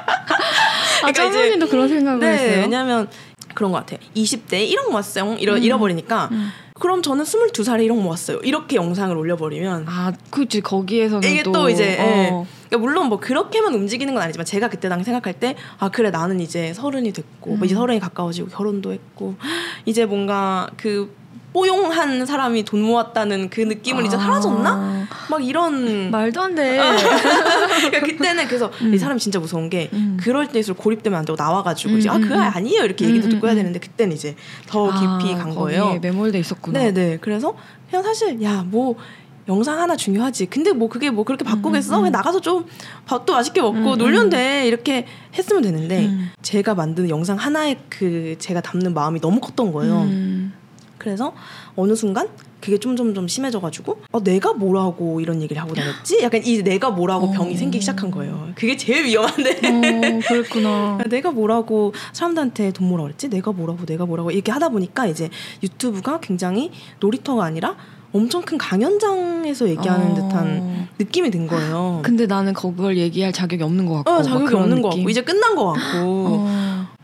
아 그러니까 짬부님도 그런 생각을 네, 했어요. 왜냐면 그런 것 같아요. 20대 1억 모았어요. 잃어, 음. 잃어버리니까 음. 그럼 저는 22살에 1억 모았어요. 이렇게 영상을 올려버리면 아 그치 거기에서는 이게 또, 또 이제, 예. 어. 그러니까 물론 뭐 그렇게만 움직이는 건 아니지만 제가 그때 당시 생각할 때 아 그래 나는 이제 서른이 됐고 뭐 이제 음. 서른이 가까워지고 결혼도 했고 이제 뭔가 그 뽀용한 사람이 돈 모았다는 그 느낌은 이제 아. 사라졌나? 막 이런 말도 안 돼. 그러니까 그때는 그래서 음. 이 사람이 진짜 무서운 게 음. 그럴 때일수록 고립되면 안 되고 나와가지고 음, 이제 아 음, 그거 음. 아니에요 이렇게 얘기도 음, 듣고 해야 음, 되는데 그때는 이제 더 깊이 아, 간 거기에 거예요. 매몰돼 있었구나. 네네. 그래서 그냥 사실 야뭐 영상 하나 중요하지. 근데 뭐 그게 뭐 그렇게 바꾸겠어? 음, 음. 그냥 나가서 좀 밥도 맛있게 먹고 음, 놀면 음. 돼. 이렇게 했으면 되는데 음. 제가 만드는 영상 하나에 그 제가 담는 마음이 너무 컸던 거예요. 음. 그래서 어느 순간 그게 좀좀좀 심해져가지고 어 내가 뭐라고 이런 얘기를 하고 다녔지? 약간 이 내가 뭐라고 어. 병이 생기기 시작한 거예요. 그게 제일 위험한데. 어, 그랬구나. 내가 뭐라고 사람들한테 돈 뭐라 그랬지? 내가 뭐라고 내가 뭐라고 이렇게 하다 보니까 이제 유튜브가 굉장히 놀이터가 아니라 엄청 큰 강연장에서 얘기하는 어. 듯한 느낌이 든 거예요. 근데 나는 그걸 얘기할 자격이 없는 것 같고. 어, 막 자격이 없는 거 느낌. 같고 이제 끝난 거 같고.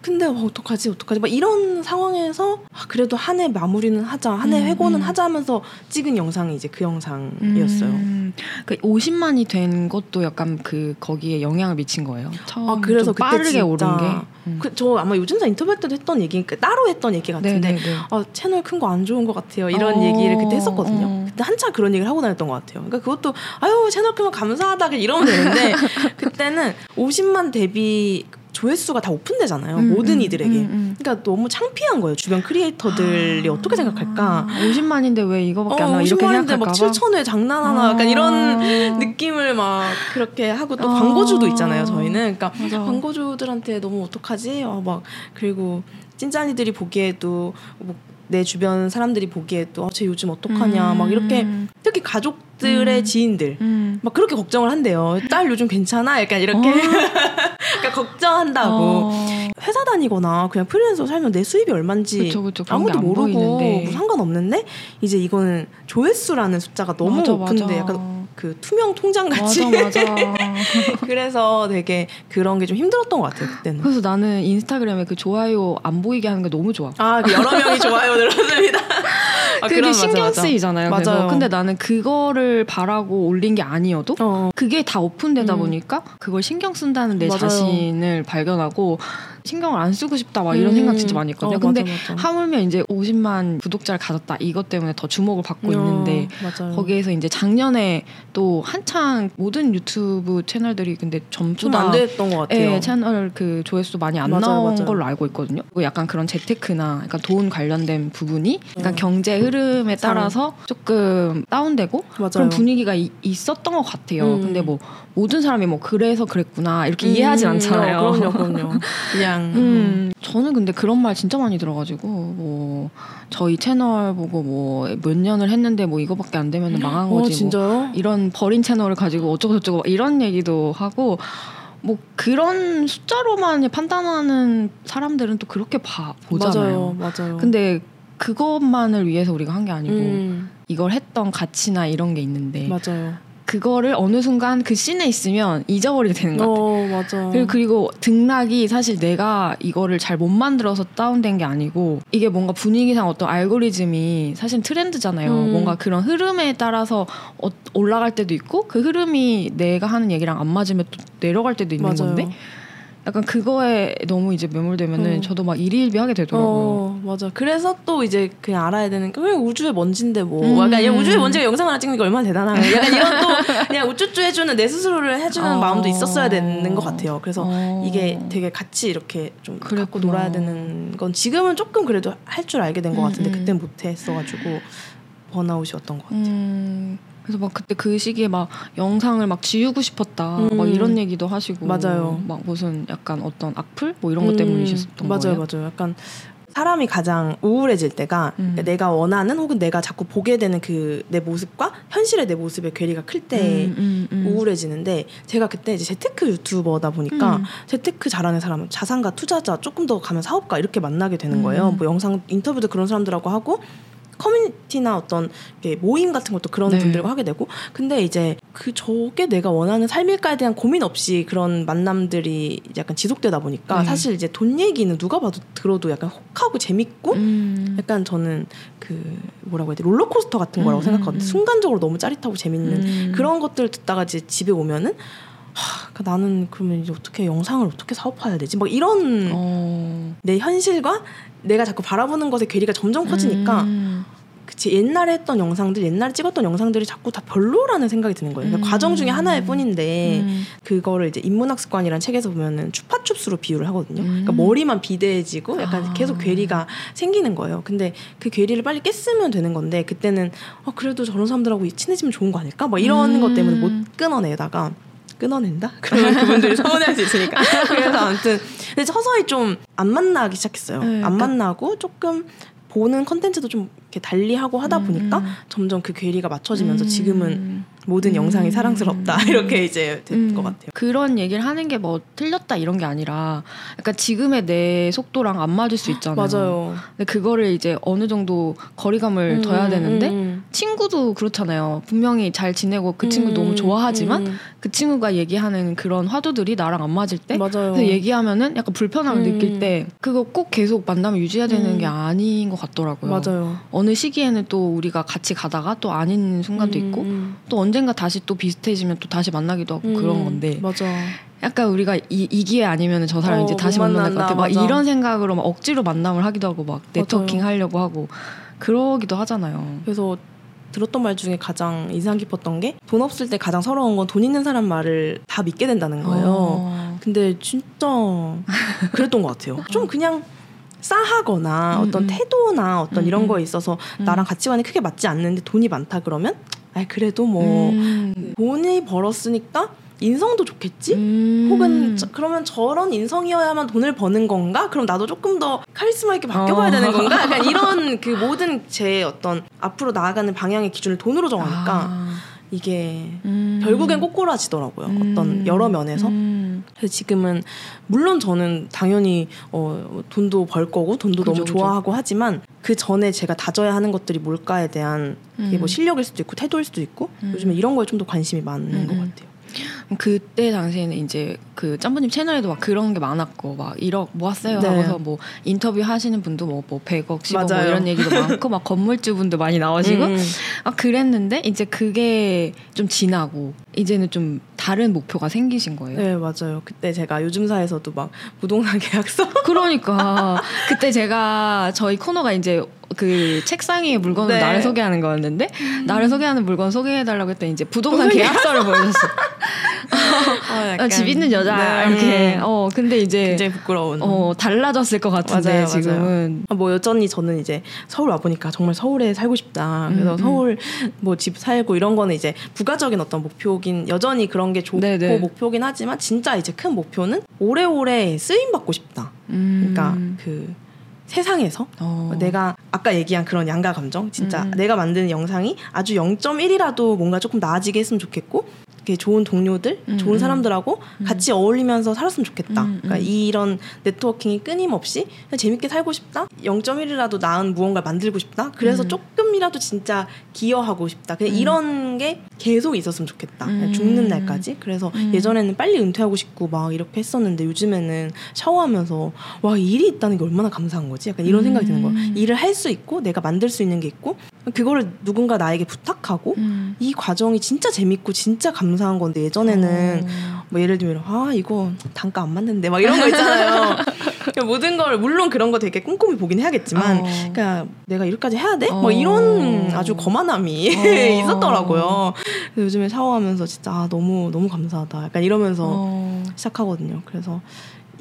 어. 근데 어, 어떡하지 어떡하지 막 이런 상황에서 아, 그래도 한 해 마무리는 하자 한해 음, 회고는 음. 하자 하면서 찍은 영상이 이제 그 영상이었어요. 음, 그 50만이 된 것도 약간 그 거기에 영향을 미친 거예요. 처음 아 그래서 좀 그때 빠르게 진짜 오른 게. 음. 그, 저 아마 요즘사 인터뷰 때도 했던 얘기 그 따로 했던 얘기 같은데 네네네. 아, 채널 큰 거 안 좋은 것 같아요. 이런 어, 얘기를 그때 했었거든요. 어. 그때 한참 그런 얘기를 하고 다녔던 것 같아요. 그러니까 그것도 아유 채널 크면 감사하다 이러면 되는데 그때는 50만 데뷔 조회수가 다 오픈되잖아요. 음, 모든 음, 이들에게. 음, 음. 그러니까 너무 창피한 거예요. 주변 크리에이터들이 아, 어떻게 생각할까? 50만인데 왜 이거밖에 안 어, 나와 이렇게 50만인데 생각할까 막 봐. 7천 회 장난하나 약간 아. 이런 느낌을 막 그렇게 하고 또 아. 광고주도 있잖아요. 저희는 그러니까 맞아. 광고주들한테 너무 어떡하지? 어, 막 그리고 찐짠이들이 보기에도 뭐 내 주변 사람들이 보기에도 어, 쟤 요즘 어떡하냐 막 이렇게 음. 특히 가족들의 음. 지인들 음. 막 그렇게 걱정을 한대요. 딸 요즘 괜찮아? 약간 이렇게 어. 그러니까 걱정한다고. 어. 회사 다니거나 그냥 프리랜서 살면 내 수입이 얼마인지 그쵸, 그쵸. 아무도 안 모르고. 뭐 상관없는데 이제 이거는 조회수라는 숫자가 너무 맞아, 오픈돼 맞아. 약간 그 투명 통장 같이 맞아 맞아. 그래서 되게 그런 게 좀 힘들었던 것 같아요 그때는. 그래서 나는 인스타그램에 그 좋아요 안 보이게 하는 게 너무 좋아. 아, 그 여러 명이 좋아요 눌렀습니다. 아, 그게 그런- 신경 맞아. 쓰이잖아요. 그래서 맞아요. 근데 나는 그거를 바라고 올린 게 아니어도 어, 그게 다 오픈되다 음. 보니까 그걸 신경 쓴다는 내 맞아요. 자신을 발견하고 신경을 안 쓰고 싶다 막 이런 생각 진짜 많이 했거든요. 어, 근데 맞아, 맞아. 하물며 이제 50만 구독자를 가졌다 이것 때문에 더 주목을 받고 어, 있는데 맞아요. 거기에서 이제 작년에 또 한창 모든 유튜브 채널들이 근데 다안 됐던 것 같아요. 예, 채널 그 조회수 많이 안 맞아요, 나온 맞아요. 걸로 알고 있거든요. 그리고 약간 그런 재테크나 약간 돈 관련된 부분이 약간 음. 경제 흐름에. 따라서 조금 다운되고. 그런 분위기가 이- 있었던 것 같아요. 음. 근데 뭐 모든 사람이 뭐 그래서 그랬구나 이렇게 이해하진 음, 않잖아요. 어, 그럼요, 그럼요. 그냥 음, 저는 근데 그런 말 진짜 많이 들어가지고 뭐 저희 채널 보고 뭐 몇 년을 했는데 뭐 이거밖에 안 되면 망한 어, 거지. 뭐 진짜요? 이런 버린 채널을 가지고 어쩌고 저쩌고 막 이런 얘기도 하고 뭐 그런 숫자로만 판단하는 사람들은 또 그렇게 봐 보잖아요. 맞아요, 맞아요. 근데 그것만을 위해서 우리가 한 게 아니고 음, 이걸 했던 가치나 이런 게 있는데 맞아요. 그거를 어느 순간 그 씬에 있으면 잊어버리게 되는 것 같아요. 어, 맞아. 그리고, 그리고 등락이 사실 내가 이거를 잘 못 만들어서 다운된 게 아니고 이게 뭔가 분위기상 어떤 알고리즘이 사실 트렌드잖아요. 음. 뭔가 그런 흐름에 따라서 어- 올라갈 때도 있고 그 흐름이 내가 하는 얘기랑 안 맞으면 또 내려갈 때도 있는 맞아요. 건데 약간 그거에 너무 이제 매몰되면은 어. 저도 막 일희일비 하게 되더라고요. 어, 맞아. 그래서 또 이제 그냥 알아야 되는 게 우주의 먼지인데 뭐. 음. 약간 야, 우주의 먼지가 영상 하나 찍는 게 얼마나 대단한 거야. 약간 이런 또 그냥 우쭈쭈 해주는 내 스스로를 해주는 어. 마음도 있었어야 되는 것 같아요. 그래서 어. 이게 되게 같이 이렇게 좀 갖고 그랬구나. 놀아야 되는 건 지금은 조금 그래도 할 줄 알게 된것 음, 같은데 음. 그땐 못했어가지고 번아웃이 왔던 것 같아요. 음, 그래서 막 그때 그 시기에 막 영상을 막 지우고 싶었다 음. 막 이런 얘기도 하시고 맞아요. 막 무슨 약간 어떤 악플 뭐 이런 것 음, 때문이셨던 맞아요, 거예요? 맞아요. 약간 사람이 가장 우울해질 때가 음. 내가 원하는 혹은 내가 자꾸 보게 되는 그 내 모습과 현실의 내 모습의 괴리가 클때 음, 음, 음. 우울해지는데 제가 그때 이제 재테크 유튜버다 보니까 음. 재테크 잘하는 사람은 자산가 투자자 조금 더 가면 사업가 이렇게 만나게 되는 거예요. 음. 뭐 영상 인터뷰도 그런 사람들하고 하고 커뮤니티나 어떤 모임 같은 것도 그런 네. 분들과 하게 되고 근데 이제 그 저게 내가 원하는 삶일까에 대한 고민 없이 그런 만남들이 약간 지속되다 보니까 네. 사실 이제 돈 얘기는 누가 봐도 들어도 약간 혹하고 재밌고 음. 약간 저는 그 뭐라고 해야 돼 롤러코스터 같은 거라고 음, 생각하거든요. 음, 음. 순간적으로 너무 짜릿하고 재밌는 음. 그런 것들 듣다가 이제 집에 오면은 하, 그러니까 나는 그러면 이제 어떻게 영상을 어떻게 사업화해야 되지? 막 이런 어. 내 현실과 내가 자꾸 바라보는 것의 괴리가 점점 커지니까 음. 그치 옛날에 했던 영상들 옛날에 찍었던 영상들이 자꾸 다 별로라는 생각이 드는 거예요. 그러니까 음. 과정 중에 하나일 뿐인데 음. 그거를 이제 인문학습관이라는 책에서 보면은 추파춥스로 비유를 하거든요. 음. 그러니까 머리만 비대해지고 약간 아. 계속 괴리가 생기는 거예요. 근데 그 괴리를 빨리 깼으면 되는 건데 그때는 어, 그래도 저런 사람들하고 친해지면 좋은 거 아닐까? 막 이런 음. 것 때문에 못 끊어내다가 끊어낸다? 그러면 그분들이 서운해할 수 있으니까. 그래서 아무튼 근데 서서히 좀 안 만나기 시작했어요. 네, 안 그러니까- 만나고 조금 보는 컨텐츠도 좀 이렇게 달리하고 하다 음, 보니까 음. 점점 그 괴리가 맞춰지면서 음. 지금은 모든 음. 영상이 사랑스럽다 이렇게 이제 된것 음. 같아요. 그런 얘기를 하는 게 뭐 틀렸다 이런 게 아니라 약간 지금의 내 속도랑 안 맞을 수 있잖아요. 맞아요. 근데 그거를 이제 어느 정도 거리감을 음, 둬야 되는데 음, 친구도 그렇잖아요. 분명히 잘 지내고 그 친구 음, 너무 좋아하지만 음, 그 친구가 얘기하는 그런 화두들이 나랑 안 맞을 때 맞아요. 그래서 얘기하면은 약간 불편함을 음. 느낄 때 그거 꼭 계속 만남을 유지해야 되는 음. 게 아닌 것 같더라고요. 맞아요. 어느 시기에는 또 우리가 같이 가다가 또 아닌 순간도 음, 있고 음, 또언 젠가 다시 또 비슷해지면 또 다시 만나기도 하고 음, 그런 건데 맞아. 약간 우리가 이, 이 기회 아니면 저 사람 어, 이제 다시 못 만날 것 같아 막 맞아. 이런 생각으로 막 억지로 만남을 하기도 하고 막 네트워킹 하려고 하고 그러기도 하잖아요. 그래서 들었던 말 중에 가장 인상 깊었던 게 돈 없을 때 가장 서러운 건 돈 있는 사람 말을 다 믿게 된다는 거예요. 어. 근데 진짜 그랬던 것 같아요. 좀 그냥 싸하거나 음, 어떤 음. 태도나 어떤 음, 이런 음. 거에 있어서 음. 나랑 가치관이 크게 맞지 않는데 돈이 많다 그러면 아 그래도 뭐 음. 돈이 벌었으니까 인성도 좋겠지? 음. 혹은 저- 그러면 저런 인성이어야만 돈을 버는 건가? 그럼 나도 조금 더 카리스마 있게 바뀌어봐야 어. 되는 건가? 약간 이런 그 모든 제 어떤 앞으로 나아가는 방향의 기준을 돈으로 정하니까 아. 이게 음. 결국엔 꼬꾸라지더라고요. 어떤 음. 여러 면에서. 음. 그래서 지금은 물론 저는 당연히 어, 돈도 벌 거고 돈도 그죠, 너무 그죠. 좋아하고 하지만 그 전에 제가 다져야 하는 것들이 뭘까에 대한 뭐 음. 실력일 수도 있고 태도일 수도 있고 음. 요즘에 이런 거에 좀 더 관심이 많은 음, 것 음. 같아요. 그때 당시에는 이제 그 짬부님 채널에도 막 그런 게 많았고 막 1억 모았어요 네. 하고서 뭐 인터뷰 하시는 분도 뭐, 뭐 100억 10억 뭐 맞아요. 이런 얘기도 많고 막 건물주 분도 많이 나오시고 음. 아 그랬는데 이제 그게 좀 지나고 이제는 좀 다른 목표가 생기신 거예요. 네 맞아요. 그때 제가 요즘사에서도 막 부동산 계약서 그러니까 그때 제가 저희 코너가 이제 그 책상 위에 물건을 네. 음. 나를 소개하는 거였는데 나를 소개하는 물건 소개해달라고 했더니 이제 부동산 계약서를 보여줬어. 아, 집 있는 여자 네. 이렇게. 어 근데 이제 굉장히 부끄러운. 어 달라졌을 것 같은데 맞아요, 지금은. 아, 뭐 여전히 저는 이제 서울 와 보니까 정말 서울에 살고 싶다. 그래서 음, 음. 서울 뭐집 살고 이런 거는 이제 부가적인 어떤 목표긴 여전히 그런 게 좋고 네네. 목표긴 하지만 진짜 이제 큰 목표는 오래오래 쓰임 받고 싶다. 음. 그러니까 그 세상에서 어. 내가 아까 얘기한 그런 양가 감정 진짜 음. 내가 만드는 영상이 아주 0.1이라도 뭔가 조금 나아지게 했으면 좋겠고 좋은 동료들, 음, 좋은 음. 사람들하고 음. 같이 어울리면서 살았으면 좋겠다. 음, 그러니까 음. 이런 네트워킹이 끊임없이 재밌게 살고 싶다. 0.1이라도 나은 무언가를 만들고 싶다. 그래서 음. 조금이라도 진짜 기여하고 싶다. 그냥 음. 이런 게 계속 있었으면 좋겠다. 죽는 날까지. 그래서 음. 예전에는 빨리 은퇴하고 싶고 막 이렇게 했었는데 요즘에는 샤워하면서 와 일이 있다는 게 얼마나 감사한 거지. 약간 이런 생각이 드는. 음. 일을 할 수 있고 내가 만들 수 있는 게 있고 그거를 누군가 나에게 부탁하고 음. 이 과정이 진짜 재밌고 진짜 감 사한 건데 예전에는 어. 뭐 예를 들면 아 이거 단가 안 맞는데 막 이런 거 있잖아요. 그러니까 모든 걸 물론 그런 거 되게 꼼꼼히 보긴 해야겠지만 어. 그러니까 내가 이렇게까지 해야 돼? 어. 뭐 이런 아주 거만함이 어. 있었더라고요. 그래서 요즘에 샤워하면서 진짜 아, 너무 너무 감사하다. 약간 이러면서 어. 시작하거든요. 그래서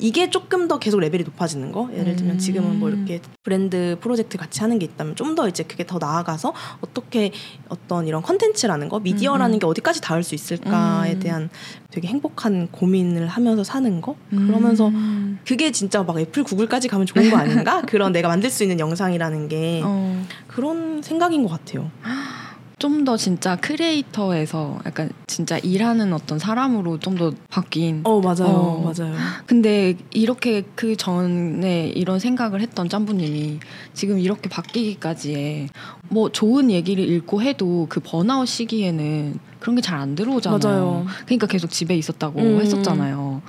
이게 조금 더 계속 레벨이 높아지는 거. 예를 들면 음. 지금은 뭐 이렇게 브랜드 프로젝트 같이 하는 게 있다면 좀 더 이제 그게 더 나아가서 어떻게 어떤 이런 컨텐츠라는 거, 미디어라는 음. 게 어디까지 닿을 수 있을까에 음. 대한 되게 행복한 고민을 하면서 사는 거. 그러면서 음. 그게 진짜 막 애플, 구글까지 가면 좋은 거 아닌가? 그런 내가 만들 수 있는 영상이라는 게 어. 그런 생각인 것 같아요. 좀 더 진짜 크리에이터에서 약간 진짜 일하는 어떤 사람으로 좀 더 바뀐. 어 맞아요, 어. 맞아요. 근데 이렇게 그 전에 이런 생각을 했던 짬부님이 지금 이렇게 바뀌기까지에 뭐 좋은 얘기를 읽고 해도 그 번아웃 시기에는 그런 게 잘 안 들어오잖아요. 맞아요. 그러니까 계속 집에 있었다고 음. 했었잖아요.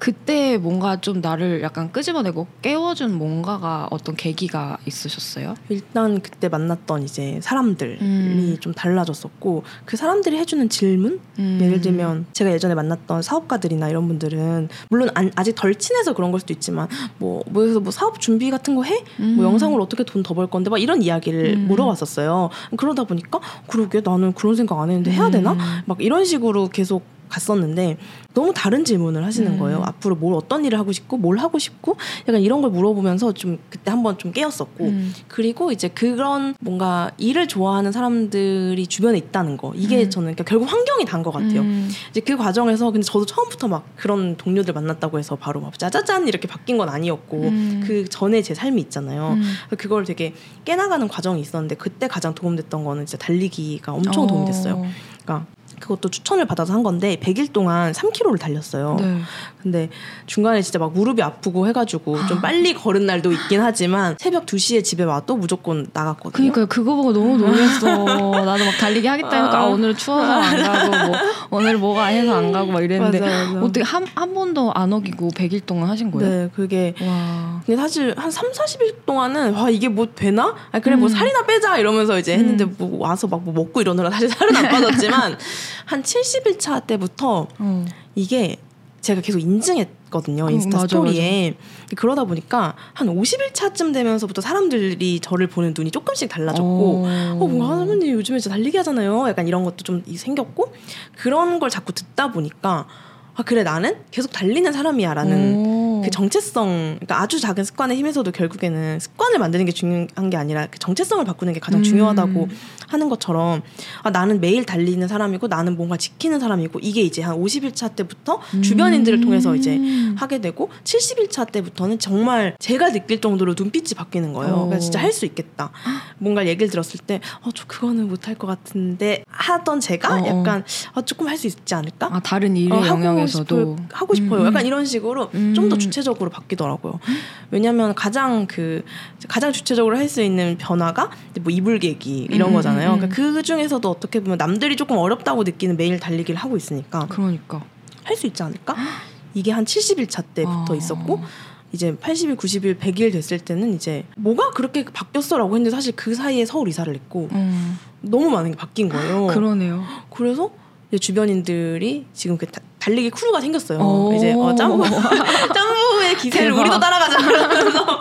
그때 뭔가 좀 나를 약간 끄집어내고 깨워준 뭔가가 어떤 계기가 있으셨어요? 일단 그때 만났던 이제 사람들이 음. 좀 달라졌었고 그 사람들이 해주는 질문 음. 예를 들면 제가 예전에 만났던 사업가들이나 이런 분들은 물론 안- 아직 덜 친해서 그런 걸 수도 있지만 뭐 뭐에서 뭐 사업 준비 같은 거 해? 음. 뭐 영상으로 어떻게 돈 더 벌 건데 막 이런 이야기를 음. 물어봤었어요. 그러다 보니까 그러게 나는 그런 생각 안 했는데 해야 되나? 음. 막 이런 식으로 계속 갔었는데 너무 다른 질문을 하시는 음. 거예요. 앞으로 뭘 어떤 일을 하고 싶고 뭘 하고 싶고 약간 이런 걸 물어보면서 좀 그때 한번 좀 깨었었고 음. 그리고 이제 그런 뭔가 일을 좋아하는 사람들이 주변에 있다는 거 이게 음. 저는 그러니까 결국 환경이 단 것 같아요. 음. 이제 그 과정에서 근데 저도 처음부터 막 그런 동료들 만났다고 해서 바로 막 짜자잔 이렇게 바뀐 건 아니었고 음. 그 전에 제 삶이 있잖아요. 음. 그걸 되게 깨나가는 과정이 있었는데 그때 가장 도움됐던 거는 진짜 달리기가 엄청 도움이 됐어요. 어. 그러니까 그것도 추천을 받아서 한 건데 100일 동안 3km를 달렸어요. 네. 근데 중간에 진짜 막 무릎이 아프고 해가지고 좀 빨리 걸은 날도 있긴 하지만 새벽 2시에 집에 와도 무조건 나갔거든요. 그니까요. 그거 보고 너무 놀랬어. 나도 막 달리기 하겠다 하니까 아, 아. 오늘 추워서 안 가고 뭐 오늘 뭐가 해서 안 가고 막 이랬는데 맞아, 맞아. 어떻게 한, 한 번도 안 어기고 100일 동안 하신 거예요? 네, 그게 와. 근데 사실 한 3, 40일 동안은 와 이게 뭐 되나? 아 그래 뭐 음. 살이나 빼자 이러면서 이제 했는데 음. 뭐 와서 막 뭐 먹고 이러느라 사실 살은 안 빠졌지만 한 70일 차 때부터 어. 이게 제가 계속 인증했거든요 음, 인스타 맞아, 스토리에 그러다 보니까 한 50일차쯤 되면서부터 사람들이 저를 보는 눈이 조금씩 달라졌고 어, 뭔가 하나님 요즘에 진짜 달리기 하잖아요. 약간 이런 것도 좀 생겼고 그런 걸 자꾸 듣다 보니까 아 그래 나는 계속 달리는 사람이야라는 그 정체성, 그러니까 아주 작은 습관의 힘에서도 결국에는 습관을 만드는 게 중요한 게 아니라 그 정체성을 바꾸는 게 가장 음. 중요하다고 하는 것처럼 아 나는 매일 달리는 사람이고 나는 뭔가 지키는 사람이고 이게 이제 한 50일차 때부터 주변인들을 통해서 이제 음. 하게 되고 70일차 때부터는 정말 제가 느낄 정도로 눈빛이 바뀌는 거예요. 어. 그래서 진짜 할 수 있겠다. 뭔가 얘기를 들었을 때, 어, 저 그거는 못할 것 같은데 하던 제가 어, 어. 약간 아, 조금 할 수 있지 않을까? 아 다른 일의 어, 하고 영 역에서도 싶어요. 하고 싶어요. 음, 약간 이런 식으로 음. 좀더 주체적으로 바뀌더라고요. 왜냐하면 가장 그 가장 주체적으로 할 수 있는 변화가 뭐 이불개기 이런 음, 거잖아요. 음, 음. 그러니까 그 중에서도 어떻게 보면 남들이 조금 어렵다고 느끼는 매일 달리기를 하고 있으니까 그러니까 할 수 있지 않을까? 이게 한 70일 차 때부터 아. 있었고 이제 80일, 90일, 100일 됐을 때는 이제 뭐가 그렇게 바뀌었어라고 했는데 사실 그 사이에 서울 이사를 했고 음, 너무 많은 게 바뀐 거예요. 그러네요. 그래서 주변인들이 지금 그 다- 달리기 크루가 생겼어요. 오. 이제 어 짠부 짠부의 기세를 대박. 우리도 따라가자 그러면서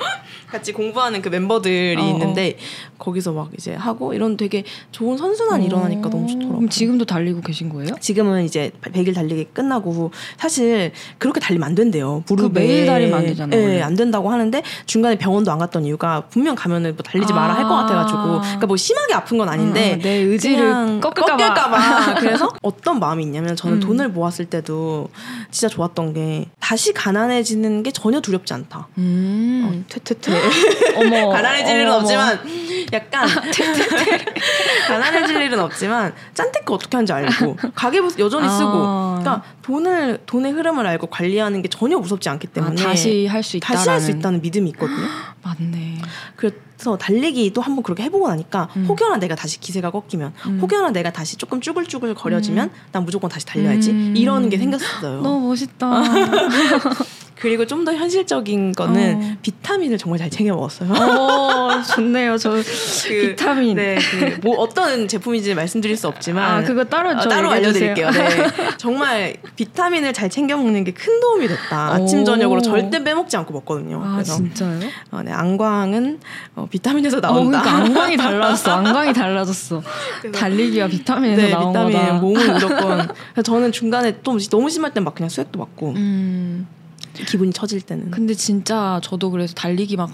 같이 공부하는 그 멤버들이 어, 어. 있는데 거기서 막 이제 하고 이런 되게 좋은 선순환이 일어나니까 너무 좋더라고요. 그럼 지금도 달리고 계신 거예요? 지금은 이제 100일 달리기 끝나고 후 사실 그렇게 달리면 안 된대요. 무릎에 그 매일 달리면 안 되잖아요, 예, 원래. 안 된다고 하는데 중간에 병원도 안 갔던 이유가 분명 가면은 뭐 달리지 마라 할것 아. 같아가지고 그러니까 뭐 심하게 아픈 건 아닌데 음, 내 의지를 그냥 꺾을까 봐. 꺾일까 봐. 그래서 어떤 마음이 있냐면 저는 음. 돈을 모았을 때도 진짜 좋았던 게 다시 가난해지는 게 전혀 두렵지 않다. 음. 어, 퇴퇴퇴. 어머. 가난해질 일은 어머, 어머. 없지만 약간 가난해질 일은 없지만 짠테크 어떻게 하는지 알고 가계부 여전히 아. 쓰고 그러니까 돈을 돈의 흐름을 알고 관리하는 게 전혀 무섭지 않기 아, 때문에 다시 할 수 있다라는. 다시 할 수 있다는 믿음이 있거든요. 맞네. 그래서 달리기도 한번 그렇게 해보고 나니까 음. 혹여나 내가 다시 기세가 꺾이면 음. 혹여나 내가 다시 조금 쭈글쭈글 거려지면 난 무조건 다시 달려야지 음. 이러는 게 생겼어요. 너무 멋있다. 그리고 좀 더 현실적인 거는 어. 비타민을 정말 잘 챙겨 먹었어요. 어, 좋네요. 저 그, 비타민. 네, 그 뭐 어떤 제품인지 말씀드릴 수 없지만 아, 그거 따로 어, 좀 따로. 알려드릴게요. 네. 정말 비타민을 잘 챙겨 먹는 게 큰 도움이 됐다. 아침 오. 저녁으로 절대 빼먹지 않고 먹거든요. 아, 그래서 진짜요? 어, 네, 안광은 어, 비타민에서 어, 나온다. 그러니까 안광이 달라졌어. 안광이 달라졌어. 달리기와 비타민에서 네, 나온 비타민 거다. 몸은 무조건. 저는 중간에 또 너무 심할 땐 막 그냥 수액도 맞고 음. 기분이 처질 때는. 근데 진짜 저도 그래서 달리기 막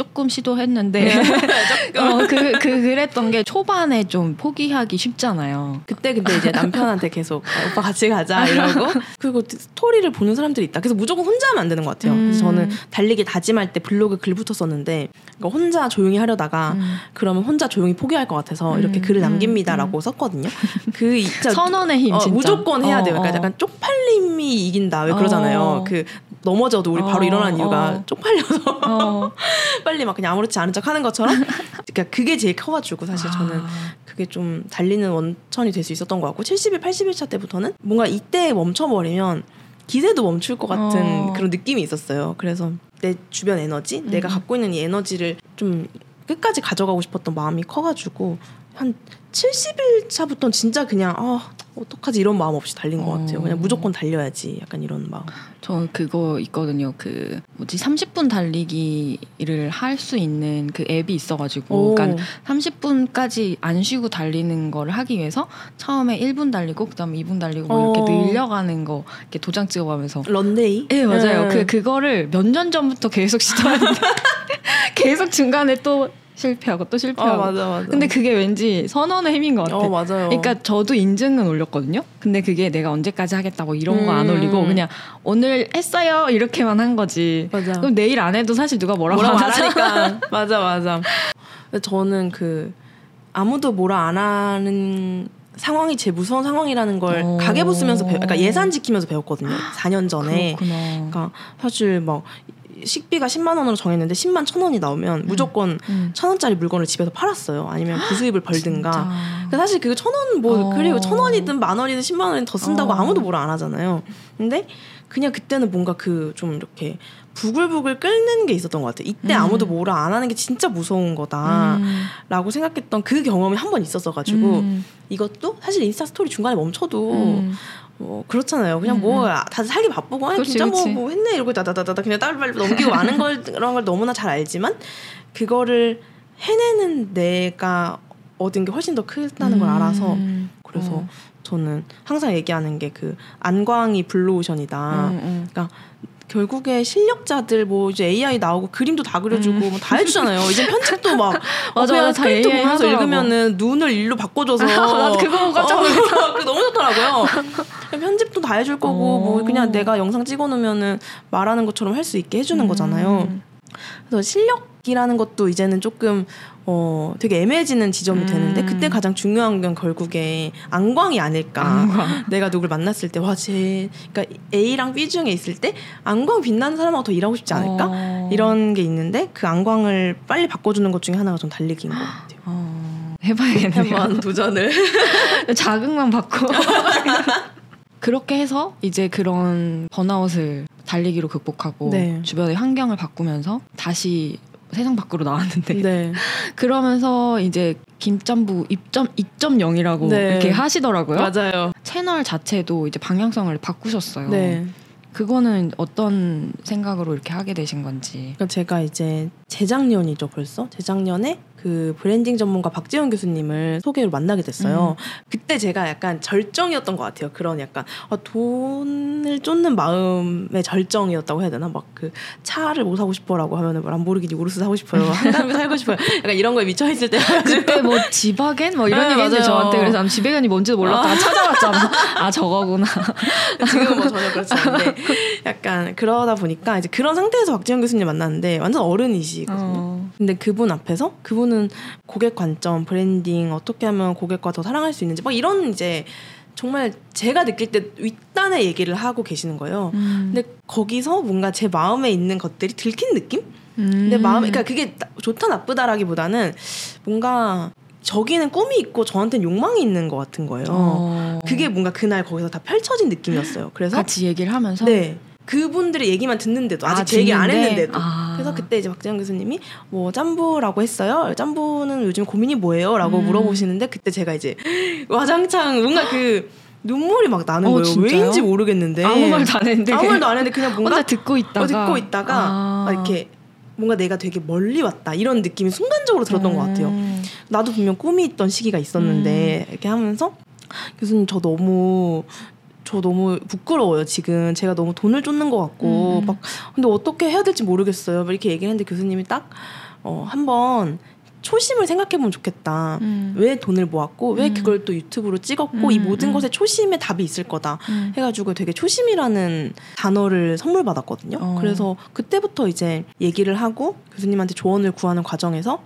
조금 시도했는데 네. 어, 그, 그 그랬던 게 초반에 좀 포기하기 쉽잖아요. 그때 근데 이제 남편한테 계속 아, 오빠 같이 가자 이러고 그리고 스토리를 보는 사람들이 있다. 그래서 무조건 혼자 하면 안 되는 것 같아요. 그래서 음. 저는 달리기 다짐할 때 블로그 글 붙었었는데 그러니까 혼자 조용히 하려다가 음. 그러면 혼자 조용히 포기할 것 같아서 이렇게 음, 글을 음, 남깁니다라고 썼거든요. 그 이- 진짜 선언의 힘 어, 진짜. 무조건 해야 어, 돼요. 그러니까 어. 약간 쪽팔림이 이긴다. 왜 그러잖아요. 어. 그 넘어져도 우리 바로 어, 일어난 이유가 어. 쪽팔려서 어. 빨리 막 그냥 아무렇지 않은 척 하는 것처럼 그러니까 그게 제일 커가지고 사실 저는 아. 그게 좀 달리는 원천이 될 수 있었던 것 같고 70일, 80일 차 때부터는 뭔가 이때 멈춰버리면 기세도 멈출 것 같은 어. 그런 느낌이 있었어요. 그래서 내 주변 에너지, 내가 음. 갖고 있는 이 에너지를 좀 끝까지 가져가고 싶었던 마음이 커가지고 한 70일 차부터는 진짜 그냥 아 어떡하지 이런 마음 없이 달린 것 같아요. 그냥 어. 무조건 달려야지 약간 이런 마음. 저 그거 있거든요. 그 뭐지 30분 달리기를 할 수 있는 그 앱이 있어가지고, 오. 그러니까 30분까지 안 쉬고 달리는 거를 하기 위해서 처음에 1분 달리고 그다음에 2분 달리고 뭐 이렇게 어. 늘려가는 거 이렇게 도장 찍어가면서. 런데이? 네 맞아요. 네. 그 그거를 몇 년 전부터 계속 시도하는데 계속 중간에 또 실패하고 또아 실패하고. 맞아 맞아. 근데 그게 왠지 선언의 힘인 것 같아. 어 맞아요. 그러니까 저도 인증은 올렸거든요. 근데 그게 내가 언제까지 하겠다고 이런 거안 음. 올리고 그냥 오늘 했어요 이렇게만 한 거지. 맞아. 그럼 내일 안 해도 사실 누가 뭐라고 뭐라고 안안 하잖아. 하니까 맞아 맞아. 저는 그 아무도 뭐라 안 하는 상황이 제일 무서운 상황이라는 걸 어. 가계부 쓰면서 배워, 그러니까 예산 지키면서 배웠거든요. 4년 전에. 그렇구나. 그러니까 사실 막 식비가 10만 원으로 정했는데 10만 천 원이 나오면 무조건 음. 천 원짜리 물건을 집에서 팔았어요. 아니면 부수입을 벌든가. 사실 그거 천원뭐 어. 그리고 천 원이든 만 원이든 십만 원이든 더 쓴다고 어. 아무도 뭐라 안 하잖아요. 근데 그냥 그때는 뭔가 그 좀 이렇게 부글부글 끓는 게 있었던 것 같아요. 이때 음. 아무도 뭐라 안 하는 게 진짜 무서운 거다라고 음. 생각했던 그 경험이 한 번 있었어가지고 음. 이것도 사실 인스타 스토리 중간에 멈춰도 음. 뭐 그렇잖아요. 그냥 음, 뭐 다들 살기 바쁘고 아니 그치, 진짜 뭐. 뭐 했네 이러고 다다다다 그냥 빨리빨리 넘기고 마는 걸 그런 걸 너무나 잘 알지만 그거를 해내는 내가 얻은 게 훨씬 더 크다는 걸 알아서 음. 그래서 어. 저는 항상 얘기하는 게 그 안광이 블루오션이다. 음, 음. 그러니까 결국에 실력자들 뭐 이제 AI 나오고 그림도 다 그려주고 뭐다 해주잖아요. 이제 편집도 막 음. 맞아, 그냥 스크립트 보면서 하더라고. 읽으면은 눈을 일로 바꿔줘서 그거 보고 깜짝 놀랐어. 그 너무 좋더라고요. 편집도 다 해줄 거고 어. 뭐 그냥 내가 영상 찍어놓으면은 말하는 것처럼 할 수 있게 해주는 거잖아요. 음. 그래서 실력 이라는 것도 이제는 조금 어 되게 애매해지는 지점이 음. 되는데 그때 가장 중요한 건 결국에 안광이 아닐까. 안광. 내가 누굴 만났을 때 와 쟤 그러니까 A랑 B 중에 있을 때 안광 빛나는 사람하고 더 일하고 싶지 않을까? 어. 이런 게 있는데 그 안광을 빨리 바꿔주는 것 중에 하나가 좀 달리기인 것 같아요. 어, 해봐야겠네요. 한번 도전을. 자극만 받고 그렇게 해서 이제 그런 번아웃을 달리기로 극복하고 네. 주변의 환경을 바꾸면서 다시 세상 밖으로 나왔는데 네. 그러면서 이제 김짬부 입점 2.0이라고 네. 이렇게 하시더라고요. 맞아요. 채널 자체도 이제 방향성을 바꾸셨어요. 네. 그거는 어떤 생각으로 이렇게 하게 되신 건지. 그러니까 제가 이제 재작년이죠 벌써 재작년에 그 브랜딩 전문가 박재현 교수님을 소개로 만나게 됐어요. 그때 제가 약간 절정이었던 것 같아요. 그런 약간 아, 돈을 쫓는 마음의 절정이었다고 해야 되나? 막 그 차를 뭐 사고 싶어라고 하면은 뭐 람보르기니 우르스 사고 싶어요. 한강에 살고 싶어요. 약간 이런 거에 미쳐 있을 때 그때 뭐 지바겐 뭐 이런 네, 얘기 했는데. 저한테 그래서 난 지바겐이 뭔지도 몰랐다가 찾아봤잖아. 아 저거구나. 지금은 뭐 전혀 그렇지 않은데 약간 그러다 보니까 이제 그런 상태에서 박재현 교수님 만났는데 완전 어른이시 거든요. 어. 근데 그분 앞에서 그분은 고객 관점, 브랜딩 어떻게 하면 고객과 더 사랑할 수 있는지 막 이런 이제 정말 제가 느낄 때 윗단의 얘기를 하고 계시는 거예요. 음. 근데 거기서 뭔가 제 마음에 있는 것들이 들킨 느낌? 음. 내 마음에 그러니까 그게 나- 좋다 나쁘다라기보다는 뭔가 저기는 꿈이 있고 저한테는 욕망이 있는 것 같은 거예요. 어. 그게 뭔가 그날 거기서 다 펼쳐진 느낌이었어요. 그래서 같이 얘기를 하면서 네. 그분들의 얘기만 듣는데도 아직 아, 제 얘기 안? 했는데도 아. 그래서 그때 이제 박재현 교수님이 뭐 짬부라고 했어요. 짬부는 요즘 고민이 뭐예요?라고 음. 물어보시는데 그때 제가 이제 와장창 뭔가 그 눈물이 막 나는 어, 거예요. 진짜요? 왜인지 모르겠는데 아무 말도 안 했는데 아무 말도 안 했는데 그냥 뭔가 혼자 듣고 있다가 어, 듣고 있다가 아. 막 이렇게 뭔가 내가 되게 멀리 왔다 이런 느낌이 순간적으로 들었던 것 같아요. 음. 나도 분명 꿈이 있던 시기가 있었는데 이렇게 하면서 교수님 저 너무 저 너무 부끄러워요 지금 제가 너무 돈을 쫓는 것 같고 음. 막 근데 어떻게 해야 될지 모르겠어요 막 이렇게 얘기를 했는데 교수님이 딱 어, 한번 초심을 생각해보면 좋겠다 음. 왜 돈을 모았고 왜 음. 그걸 또 유튜브로 찍었고 이 음, 모든 음. 것에 초심에 답이 있을 거다 음. 해가지고 되게 초심이라는 단어를 선물 받았거든요. 어. 그래서 그때부터 이제 얘기를 하고 교수님한테 조언을 구하는 과정에서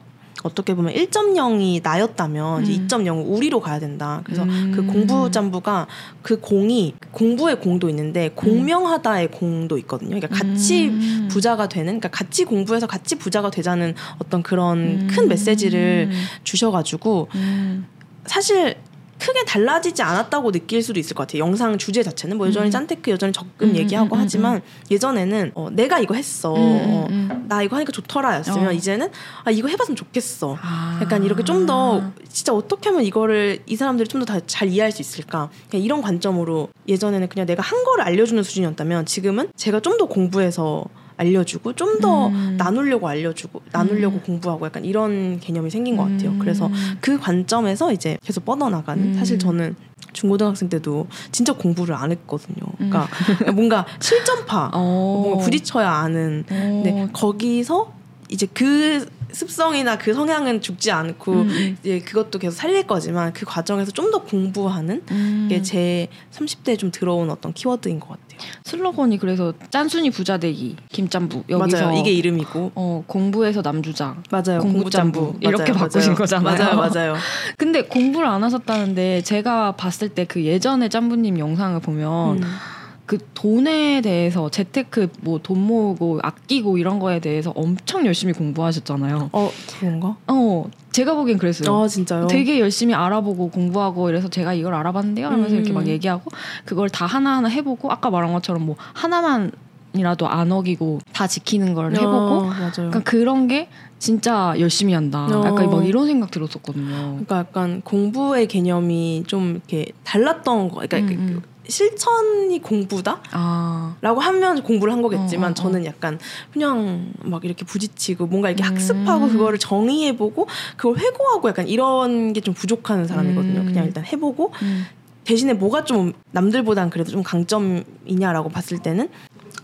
어떻게 보면 1.0이 나였다면 음. 2.0은 우리로 가야 된다. 그래서 음. 그 공부 잠부가 그 공이 공부의 공도 있는데 공명하다의 공도 있거든요. 그러니까 같이 음. 부자가 되는, 그러니까 같이 공부해서 같이 부자가 되자는 어떤 그런 음. 큰 메시지를 주셔가지고 음. 사실 크게 달라지지 않았다고 느낄 수도 있을 것 같아요. 영상 주제 자체는 뭐 여전히 음. 짠테크 여전히 적금 음, 얘기하고 음, 음, 하지만 예전에는 어, 내가 이거 했어. 음, 어, 음, 음. 나 이거 하니까 좋더라였으면 어. 이제는 아 이거 해봤으면 좋겠어. 아. 약간 이렇게 좀 더 진짜 어떻게 하면 이거를 이 사람들이 좀 더 잘 이해할 수 있을까? 그냥 이런 관점으로 예전에는 그냥 내가 한 거를 알려주는 수준이었다면 지금은 제가 좀 더 공부해서 알려주고 좀더 음. 나누려고 알려주고 나누려고 음. 공부하고 약간 이런 개념이 생긴 것 같아요. 음. 그래서 그 관점에서 이제 계속 뻗어나가는 음. 사실 저는 중고등학생 때도 진짜 공부를 안 했거든요. 음. 그러니까 뭔가 실전파 어. 뭔가 부딪혀야 아는 근데 어. 거기서 이제 그 습성이나 그 성향은 죽지 않고 음, 음. 이제 그것도 계속 살릴 거지만 그 과정에서 좀 더 공부하는 음. 게제 30대에 좀 들어온 어떤 키워드인 것 같아요. 슬로건이 그래서 짠순이 부자 되기 김짬부 여기서 맞아요. 이게 이름이고 어, 공부해서 남주자 맞아요. 공부짬부 공부짬부. 이렇게 맞아요, 바꾸신 맞아요. 거잖아요. 맞아요, 맞아요. 근데 공부를 안 하셨다는데 제가 봤을 때 그 예전에 짬부님 영상을 보면 음. 그 돈에 대해서 재테크 뭐 돈 모으고 아끼고 이런 거에 대해서 엄청 열심히 공부하셨잖아요. 어 그런가? 어 제가 보기엔 그랬어요. 아 진짜요? 되게 열심히 알아보고 공부하고 이래서 제가 이걸 알아봤는데요 하면서 음. 이렇게 막 얘기하고 그걸 다 하나하나 해보고 아까 말한 것처럼 뭐 하나만 이라도 안 어기고 다 지키는 걸 해보고 어, 맞아요. 그러니까 그런 게 진짜 열심히 한다. 어. 약간 막 이런 생각 들었었거든요. 그러니까 약간 공부의 개념이 좀 이렇게 달랐던 거. 그러니까 음, 그- 음. 실천이 공부다? 아. 라고 하면 공부를 한 거겠지만 어, 어, 어. 저는 약간 그냥 막 이렇게 부딪히고 뭔가 이렇게 음. 학습하고 그거를 정의해보고 그걸 회고하고 약간 이런 게 좀 부족한 사람이거든요. 음. 그냥 일단 해보고 음. 대신에 뭐가 좀 남들보단 그래도 좀 강점이냐라고 봤을 때는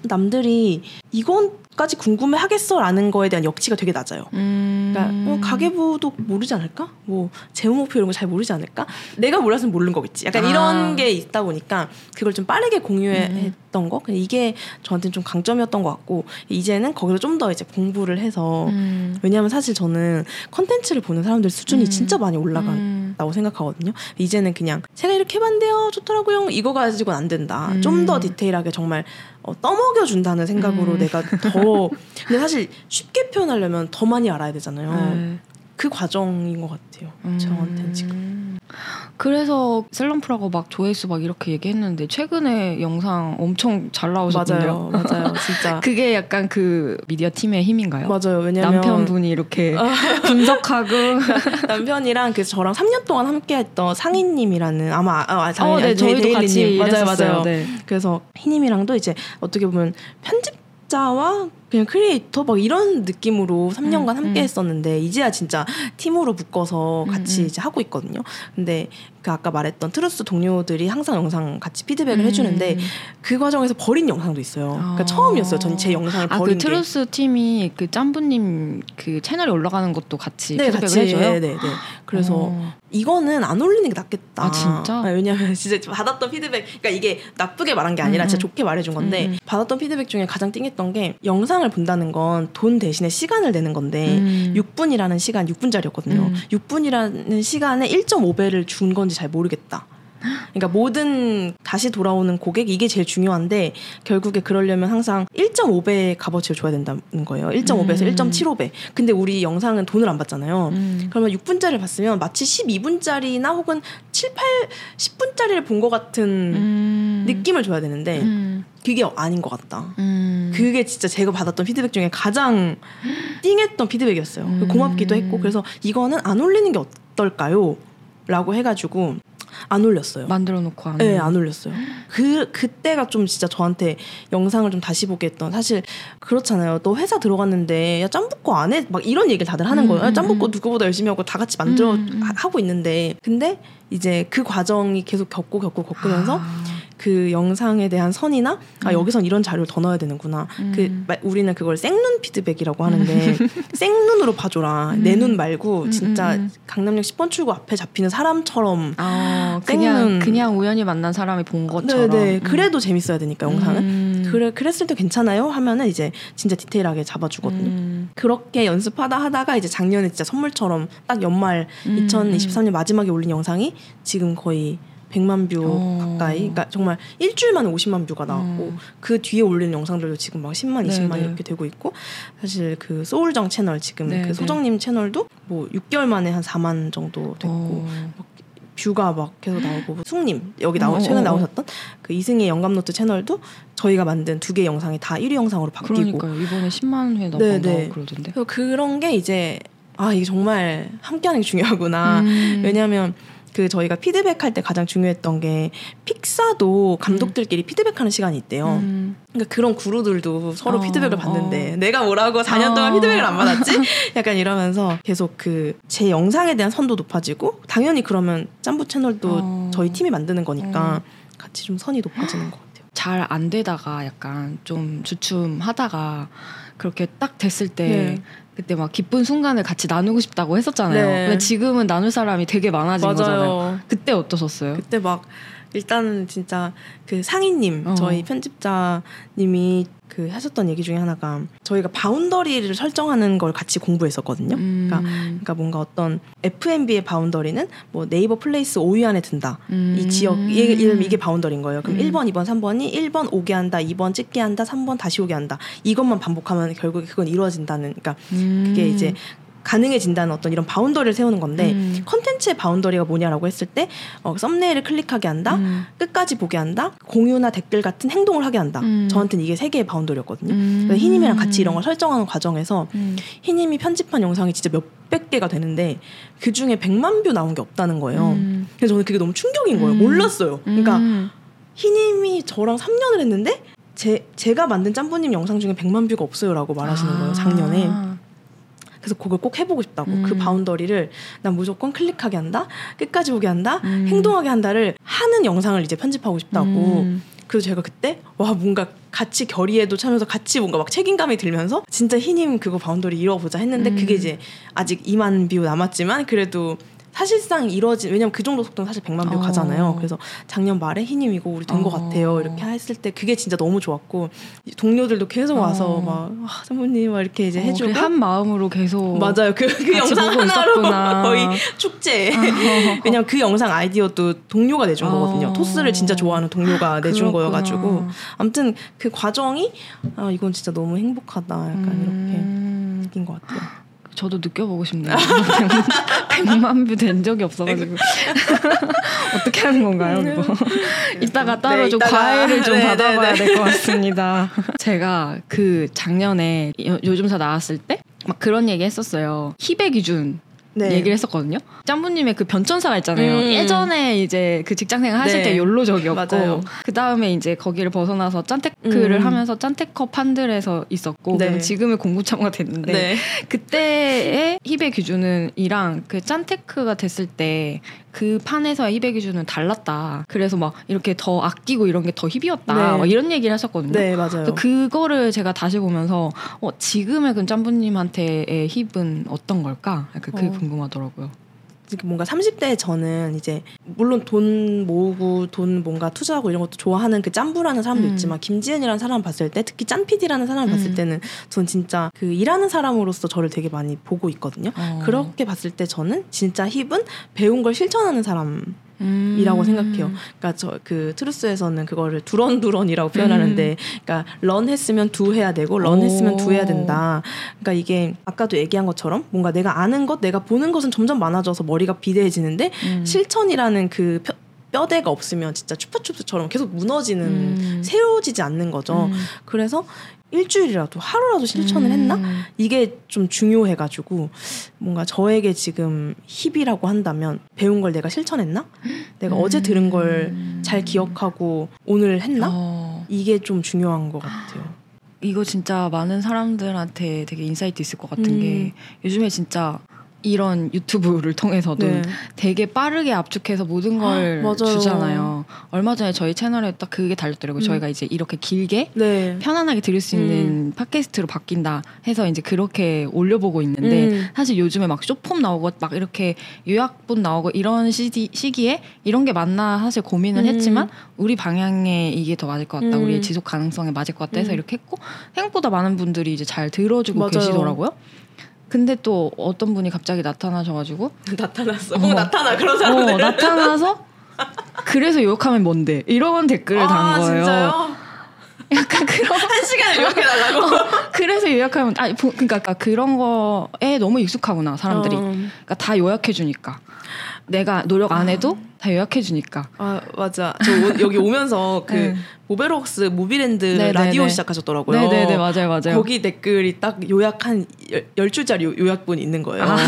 남들이 이건까지 궁금해 하겠어라는 거에 대한 역치가 되게 낮아요. 음. 그러니까 어, 가계부도 모르지 않을까? 뭐 재무 목표 이런 거 잘 모르지 않을까? 내가 몰랐으면 모르는 거겠지. 약간 아. 이런 게 있다 보니까 그걸 좀 빠르게 공유했던 거. 근데 이게 저한테는 좀 강점이었던 것 같고 이제는 거기서 좀 더 이제 공부를 해서 음. 왜냐하면 사실 저는 컨텐츠를 보는 사람들 수준이 음. 진짜 많이 올라간. 음. 다고 생각하거든요. 이제는 그냥 제가 이렇게 해봤는데요, 좋더라고요. 이거 가지고는 안 된다. 음. 좀더 디테일하게 정말 어, 떠먹여 준다는 생각으로 음. 내가 더. 근데 사실 쉽게 표현하려면 더 많이 알아야 되잖아요. 네. 그 과정인 것 같아요. 저한테는 지금. 음. 그래서 슬럼프라고 막 조회수 막 이렇게 얘기했는데 최근에 영상 엄청 잘 나오셨던데요. 맞아요, 맞아요, 진짜. 그게 약간 그 미디어 팀의 힘인가요? 맞아요. 왜냐면 남편분이 이렇게 분석하고 남편이랑 그 저랑 3년 동안 함께했던 상희님이라는 아마 아, 아, 어, 네, 저희도. 같이 맞아요. 맞아요. 네. 그래서 희님이랑도 이제 어떻게 보면 편집 자와 그냥 크리에이터 막 이런 느낌으로 3년간 음, 함께 음. 했었는데 이제야 진짜 팀으로 묶어서 같이 음, 음. 이제 하고 있거든요. 근데 그 아까 말했던 트루스 동료들이 항상 영상 같이 피드백을 음. 해주는데 그 과정에서 버린 영상도 있어요. 그러니까 아. 처음이었어요. 전 제 영상을 아, 버린 그 트루스 팀이 그 짠부님 그 채널에 올라가는 것도 같이 게. 네, 피드백을 같이 해줘요. 네, 네, 네. 그래서 어. 이거는 안 올리는 게 낫겠다. 아, 진짜? 네, 왜냐하면 진짜 받았던 피드백, 그러니까 이게 나쁘게 말한 게 아니라 음, 진짜 음. 좋게 말해준 건데 음, 음. 받았던 피드백 중에 가장 띵했던 게 영상 을 본다는 건 돈 대신에 시간을 내는 건데 음. 6분이라는 시간 6분짜리였거든요. 음. 6분이라는 시간에 1.5배를 준 건지 잘 모르겠다. 그러니까 모든 다시 돌아오는 고객 이게 제일 중요한데 결국에 그러려면 항상 1.5배 값어치를 줘야 된다는 거예요. 1.5배에서 음. 1.75배. 근데 우리 영상은 돈을 안 받잖아요. 음. 그러면 6분짜리를 봤으면 마치 12분짜리나 혹은 7, 8, 10분짜리를 본 것 같은 음. 느낌을 줘야 되는데 음. 그게 아닌 것 같다. 음. 그게 진짜 제가 받았던 피드백 중에 가장 띵했던 피드백이었어요. 음. 고맙기도 했고 그래서 이거는 안 올리는 게 어떨까요? 라고 해가지고 안 올렸어요. 만들어 놓고 안. 네, 안 올렸어요. 그 그때가 좀 진짜 저한테 영상을 좀 다시 보게 했던 사실 그렇잖아요. 또 회사 들어갔는데 야 짬붓고 안 해? 막 이런 얘기를 다들 하는 음, 거예요. 야, 음, 음. 누구보다 열심히 하고 다 같이 만들어 음, 음. 하- 하고 있는데 근데 이제 그 과정이 계속 겪고 겪고 겪으면서 아. 그 영상에 대한 선이나 아 음. 여기선 이런 자료를 더 넣어야 되는구나. 음. 그 마- 우리는 그걸 생눈 피드백이라고 하는데 생눈으로 봐줘라. 내 눈 말고 음, 진짜 음, 음. 강남역 10번 출구 앞에 잡히는 사람처럼 아, 그냥. 그냥 우연히 만난 사람이 본 것처럼. 네네 음. 그래도 재밌어야 되니까 영상은 음. 그래 그랬을 때 괜찮아요 하면은 이제 진짜 디테일하게 잡아주거든요. 음. 그렇게 연습하다 하다가 이제 작년에 진짜 선물처럼 딱 연말 음, 2023년 마지막에 올린 영상이 지금 거의 100만 뷰 어. 가까이 그러니까 정말 일주일 만에 50만 뷰가 나왔고 음. 그 뒤에 올리는 영상들도 지금 막 10만, 20만 네네. 이렇게 되고 있고 사실 그 소울정 채널 지금 네네. 그 소정님 채널도 뭐 6개월 만에 한 4만 정도 됐고 어. 뷰가 막 계속 나오고 숙님 여기 나오 어, 최근에 어, 어. 나오셨던 그 이승희의 영감노트 채널도 저희가 만든 두 개 영상이 다 1위 영상으로 바뀌고 그러니까요. 이번에 10만 회 네, 넘었다고 네. 그러던데. 그래서 그런 게 이제 아 이게 정말 함께하는 게 중요하구나 음. 왜냐하면 그 저희가 피드백할 때 가장 중요했던 게 픽사도 감독들끼리 피드백하는 시간이 있대요. 음. 그러니까 그런 구루들도 서로 어, 피드백을 받는데 어. 내가 뭐라고 4년 동안 어. 피드백을 안 받았지? 약간 이러면서 계속 그 제 영상에 대한 선도 높아지고 당연히 그러면 짬부 채널도 어. 저희 팀이 만드는 거니까 어. 같이 좀 선이 높아지는 것 같아요. 잘 안 되다가 약간 좀 주춤하다가 그렇게 딱 됐을 때 네. 그때 막 기쁜 순간을 같이 나누고 싶다고 했었잖아요. 네. 근데 지금은 나눌 사람이 되게 많아진 거잖아요. 그때 어떠셨어요? 그때 막 일단은 진짜 그 상희님 어. 저희 편집자님이 그 하셨던 얘기 중에 하나가 저희가 boundary를 설정하는 걸 같이 공부했었거든요. 음. 그러니까 뭔가 어떤 F&B의 바운더리는 뭐 네이버 플레이스 5위 안에 든다. 음. 이 지역 이게, 이게- boundary인 거예요. 그럼 음. 1번, 2번, 3번이 1번 오게 한다, 2번 찍게 한다, 3번 다시 오게 한다. 이것만 반복하면 결국에 그건 이루어진다는 그러니까 음. 그게 이제 가능해진다는 어떤 이런 boundary를 세우는 건데 음. 컨텐츠의 boundary가 뭐냐라고 했을 때 어, 썸네일을 클릭하게 한다, 음. 끝까지 보게 한다, 공유나 댓글 같은 행동을 하게 한다. 음. 저한테는 이게 세 개의 boundary였거든요. 음. 그래서 희님이랑 같이 이런 걸 설정하는 과정에서 음. 희님이 편집한 영상이 진짜 몇백 개가 되는데 그 중에 100만 뷰 나온 게 없다는 거예요. 음. 그래서 저는 그게 너무 충격인 거예요. 음. 몰랐어요. 그러니까 음. 희님이 저랑 3년을 했는데 제 제가 만든 짠부님 영상 중에 100만 뷰가 없어요라고 말하시는 거예요 작년에. 아. 그래서 그걸 꼭 해보고 싶다고 음. 그 boundary를 난 무조건 클릭하게 한다 끝까지 보게 한다 음. 행동하게 한다를 하는 영상을 이제 편집하고 싶다고 음. 그래서 제가 그때 와 뭔가 같이 결의에도 차면서 같이 뭔가 막 책임감이 들면서 진짜 희님 그거 boundary 이뤄보자 했는데 음. 그게 이제 아직 2만 뷰 남았지만 그래도 사실상 이뤄진 왜냐면 그 정도 속도는 사실 100만 뷰 어. 가잖아요. 그래서 작년 말에 희님 이거 우리 된것 어. 같아요. 이렇게 했을 때 그게 진짜 너무 좋았고 동료들도 계속 와서 어. 막 아, 짠부님 막 이렇게 이제 어, 해주고 한 마음으로 계속 맞아요. 그, 그 영상 하나로. 거의 축제. 왜냐면 그 영상 아이디어도 동료가 내준 어. 거거든요. 토스를 진짜 좋아하는 동료가 내준 그렇구나. 거여가지고. 아무튼 그 과정이 아 이건 진짜 너무 행복하다. 약간 음. 이렇게 느낀 것 같아요. 저도 느껴보고 싶네요. 100만 뷰 된 적이 없어가지고 어떻게 하는 건가요? 뭐 이따가 따로 네, 좀 이따가. 과외를 좀 네, 받아봐야 네, 네. 될것 같습니다. 제가 그 작년에 요- 요즘사 나왔을 때 막 그런 얘기 했었어요. hip의 기준 네. 얘기를 했었거든요. 짠부님의 그 변천사가 있잖아요. 음. 예전에 이제 그 직장생활 하실 네. 때 욜로적이었고. 그 다음에 이제 거기를 벗어나서 짠테크를 음. 하면서 짠테커 판들에서 있었고 네. 지금은 공부참가 됐는데 네. 그때의 힙의 기준은이랑 그 짠테크가 됐을 때그 판에서의 힙의 기준은 달랐다. 그래서 막 이렇게 더 아끼고 이런 게더 힙이었다. 네. 막 이런 얘기를 하셨거든요. 네 맞아요. 그거를 제가 다시 보면서 어, 지금의 그 짬부님한테의 힙은 어떤 걸까? 약간 그게 어. 궁금하더라고요. 뭔가 30대 저는 이제 물론 돈 모으고 돈 뭔가 투자하고 이런 것도 좋아하는 그 짬부라는 사람도 음. 있지만 김지은이라는 사람 봤을 때 특히 짠피디라는 사람 을 봤을 음. 때는 전 진짜 그 일하는 사람으로서 저를 되게 많이 보고 있거든요. 어. 그렇게 봤을 때 저는 진짜 힙은 배운 걸 실천하는 사람 음. 이라고 생각해요. 그러니까 저 그 트루스에서는 그거를 두런두런이라고 표현하는데, 그러니까 런 했으면 두 해야 되고 런 오. 했으면 두 해야 된다. 그러니까 이게 아까도 얘기한 것처럼 뭔가 내가 아는 것, 내가 보는 것은 점점 많아져서 머리가 비대해지는데 음. 실천이라는 그 뼈, 뼈대가 없으면 진짜 추파춥스처럼 계속 무너지는 음. 세워지지 않는 거죠. 음. 그래서 일주일이라도 하루라도 실천을 음. 했나? 이게 좀 중요해가지고 뭔가 저에게 지금 hip이라고 한다면 배운 걸 내가 실천했나? 내가 어제 들은 걸 잘 기억하고 오늘 했나? 음. 어. 이게 좀 중요한 것 같아요. 이거 진짜 많은 사람들한테 되게 insight 있을 것 같은 음. 게 요즘에 진짜 이런 유튜브를 통해서도 네. 되게 빠르게 압축해서 모든 걸 맞아요. 주잖아요. 얼마 전에 저희 채널에 딱 그게 달렸더라고요. 음. 저희가 이제 이렇게 길게 네. 편안하게 들을 수 있는 팟캐스트로 바뀐다 해서 이제 그렇게 올려보고 있는데 음. 사실 요즘에 막 쇼폼 나오고 막 이렇게 요약본 나오고 이런 시기, 시기에 이런 게 맞나 사실 고민을 음. 했지만 우리 방향에 이게 더 맞을 것 같다. 음. 우리의 지속 가능성에 맞을 것 같다 해서 음. 이렇게 했고 생각보다 많은 분들이 이제 잘 들어주고 맞아요. 계시더라고요. 근데 또 어떤 분이 갑자기 나타나셔가지고 나타났어. 어. 꼭 나타나 그런 어, 사람들. 나타나서 그래서 요약하면 뭔데 이런 댓글을 단 아, 거예요. 진짜요? 약간 그런 한 시간을 이렇게 달라고. 그래서 요약하면 아 보- 그러니까 그런 거에 너무 익숙하구나 사람들이. 어. 그러니까 다 요약해 주니까. 내가 노력 안 해도 다 요약해 주니까. 아 맞아. 저 오- 여기 오면서 그 네. 모베러웍스 무비랜드 네, 라디오 네, 네. 시작하셨더라고요. 네네네 맞아요 맞아요. 거기 댓글이 딱 요약 한 열, 열 줄짜리 요- 요약본이 있는 거예요. 아.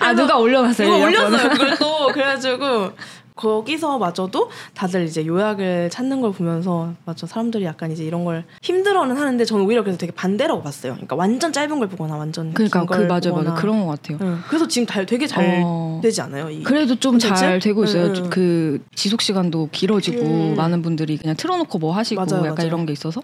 아 누가 올려놨어요. 누가? 올렸어요 그걸 또 그래가지고 거기서 마저도 다들 이제 요약을 찾는 걸 보면서 맞죠 사람들이 약간 이제 이런 걸 힘들어는 하는데 저는 오히려 그래서 되게 반대라고 봤어요. 그러니까 완전 짧은 걸 보거나 완전 그러니까 긴그걸 맞아요 보거나. 맞아요 그런 것 같아요. 응. 그래서 지금 다, 되게 잘 어. 되지 않아요? 이 그래도 좀 잘? 되고 있어요. 음, 음. 그 지속 시간도 길어지고 음. 많은 분들이 그냥 틀어놓고 뭐 하시고 맞아요, 약간 맞아요. 이런 게 있어서.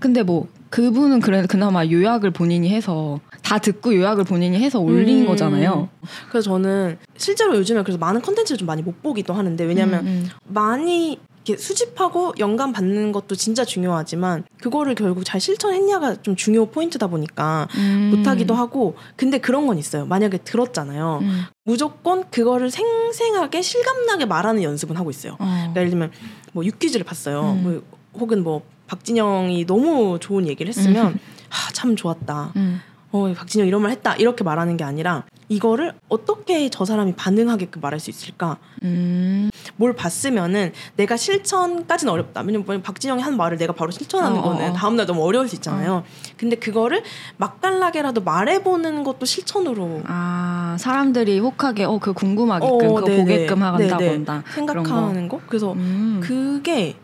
근데 뭐 그분은 그래 그나마 요약을 본인이 해서 다 듣고 요약을 본인이 해서 올린 음. 거잖아요. 그래서 저는 실제로 요즘에 그래서 많은 컨텐츠를 좀 많이 못 보기도 하는데 왜냐면 음, 음. 많이 이렇게 수집하고 영감 받는 것도 진짜 중요하지만 그거를 결국 잘 실천했냐가 좀 중요 포인트다 보니까 음. 못하기도 하고 근데 그런 건 있어요 만약에 들었잖아요 음. 무조건 그거를 생생하게 실감나게 말하는 연습은 하고 있어요 어. 그러니까 예를 들면 뭐 육퀴즈를 봤어요 음. 뭐 혹은 뭐 박진영이 너무 좋은 얘기를 했으면 아, 참 좋았다 음. 어, 박진영 이런 말 했다 이렇게 말하는 게 아니라 이거를 어떻게 저 사람이 반응하게끔 말할 수 있을까 음. 뭘 봤으면은 내가 실천까지는 어렵다. 왜냐면 박진영이 한 말을 내가 바로 실천하는 어, 거는 어. 다음날 너무 어려울 수 있잖아요. 근데 그거를 맛깔나게라도 말해보는 것도 실천으로 아. 아 사람들이 혹하게 어그 궁금하게끔 어, 그거 네네. 보게끔 한다. 본다 그런 거. 생각하는 거. 그래서 음. 그게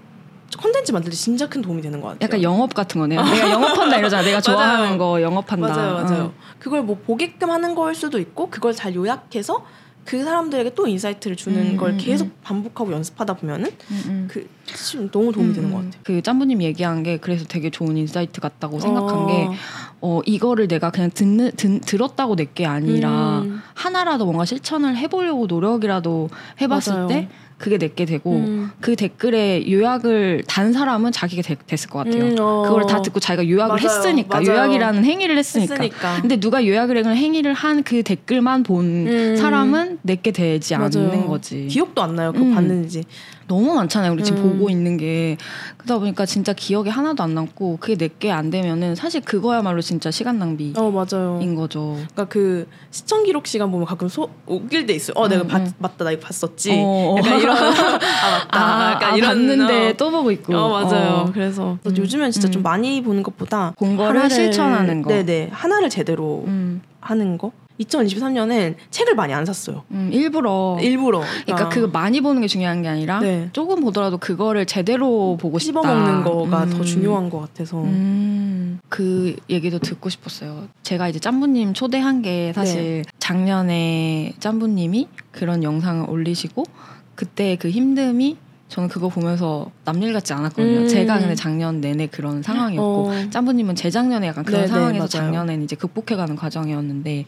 컨텐츠 만들 때 진짜 큰 도움이 되는 것 같아요. 약간 영업 같은 거네요. 내가 영업한다 이러잖아. 내가 좋아하는. 거 영업한다. 맞아요, 맞아요. 어. 그걸 뭐 보게끔 하는 거일 수도 있고 그걸 잘 요약해서 그 사람들에게 또 insight를 주는 음, 걸 음, 계속 음. 반복하고 연습하다 보면은 음, 음. 그참 너무 도움이 되는 것 같아요. 그 짠부님 얘기한 게 그래서 되게 좋은 insight 같다고 생각한 어. 게 어, 이거를 내가 그냥 듣는, 듣, 들었다고 끝낼 게 아니라 음. 하나라도 뭔가 실천을 해보려고 노력이라도 해봤을 맞아요. 때 그게 내게 되고 음. 그 댓글에 요약을 단 사람은 자기가 되- 됐을 것 같아요. 음, 어. 그걸 다 듣고 자기가 요약을 맞아요. 했으니까 맞아요. 요약이라는 행위를 했으니까. 했으니까. 근데 누가 요약을 행위를 한 그 댓글만 본 음. 사람은 내게 되지 맞아요. 않는 거지. 기억도 안 나요. 그거 음. 봤는지. 너무 많잖아요. 우리 지금 음. 보고 있는 게 그러다 보니까 진짜 기억에 하나도 안 남고 그게 내게 안 되면은 사실 그거야말로 진짜 시간 낭비인 어 맞아요. 거죠. 그러니까 그 시청 기록 시간 보면 가끔 소, 오길 돼 있어요. 어 내가 음, 봤- 음. 맞다 나 이거 봤었지. 어. 약간 이런 아 맞다. 아, 약간 아, 이런 봤는데 어. 또 보고 있고. 어 맞아요. 어. 그래서 음, 요즘엔 진짜 음. 좀 많이 보는 것보다 본 거를 실천하는 거. 네네 하나를 제대로 음, 하는 거. 2023년엔 책을 많이 안 샀어요. 음, 일부러. 일부러. 그러니까 그거 많이 보는 게 중요한 게 아니라 네. 조금 보더라도 그거를 제대로 보고 싶다. 씹어 먹는 거가 음. 더 중요한 것 같아서. 음, 그 얘기도 듣고 싶었어요. 제가 이제 짬부님 초대한 게 사실 작년에 짬부님이 그런 영상을 올리시고 그때 그 힘듦이 저는 그거 보면서 남일 같지 않았거든요. 음. 제가 근데 작년 내내 그런 상황이었고 어. 짬부님은 재작년에 약간 그런 네네, 상황에서 맞아요. 작년엔 이제 극복해가는 과정이었는데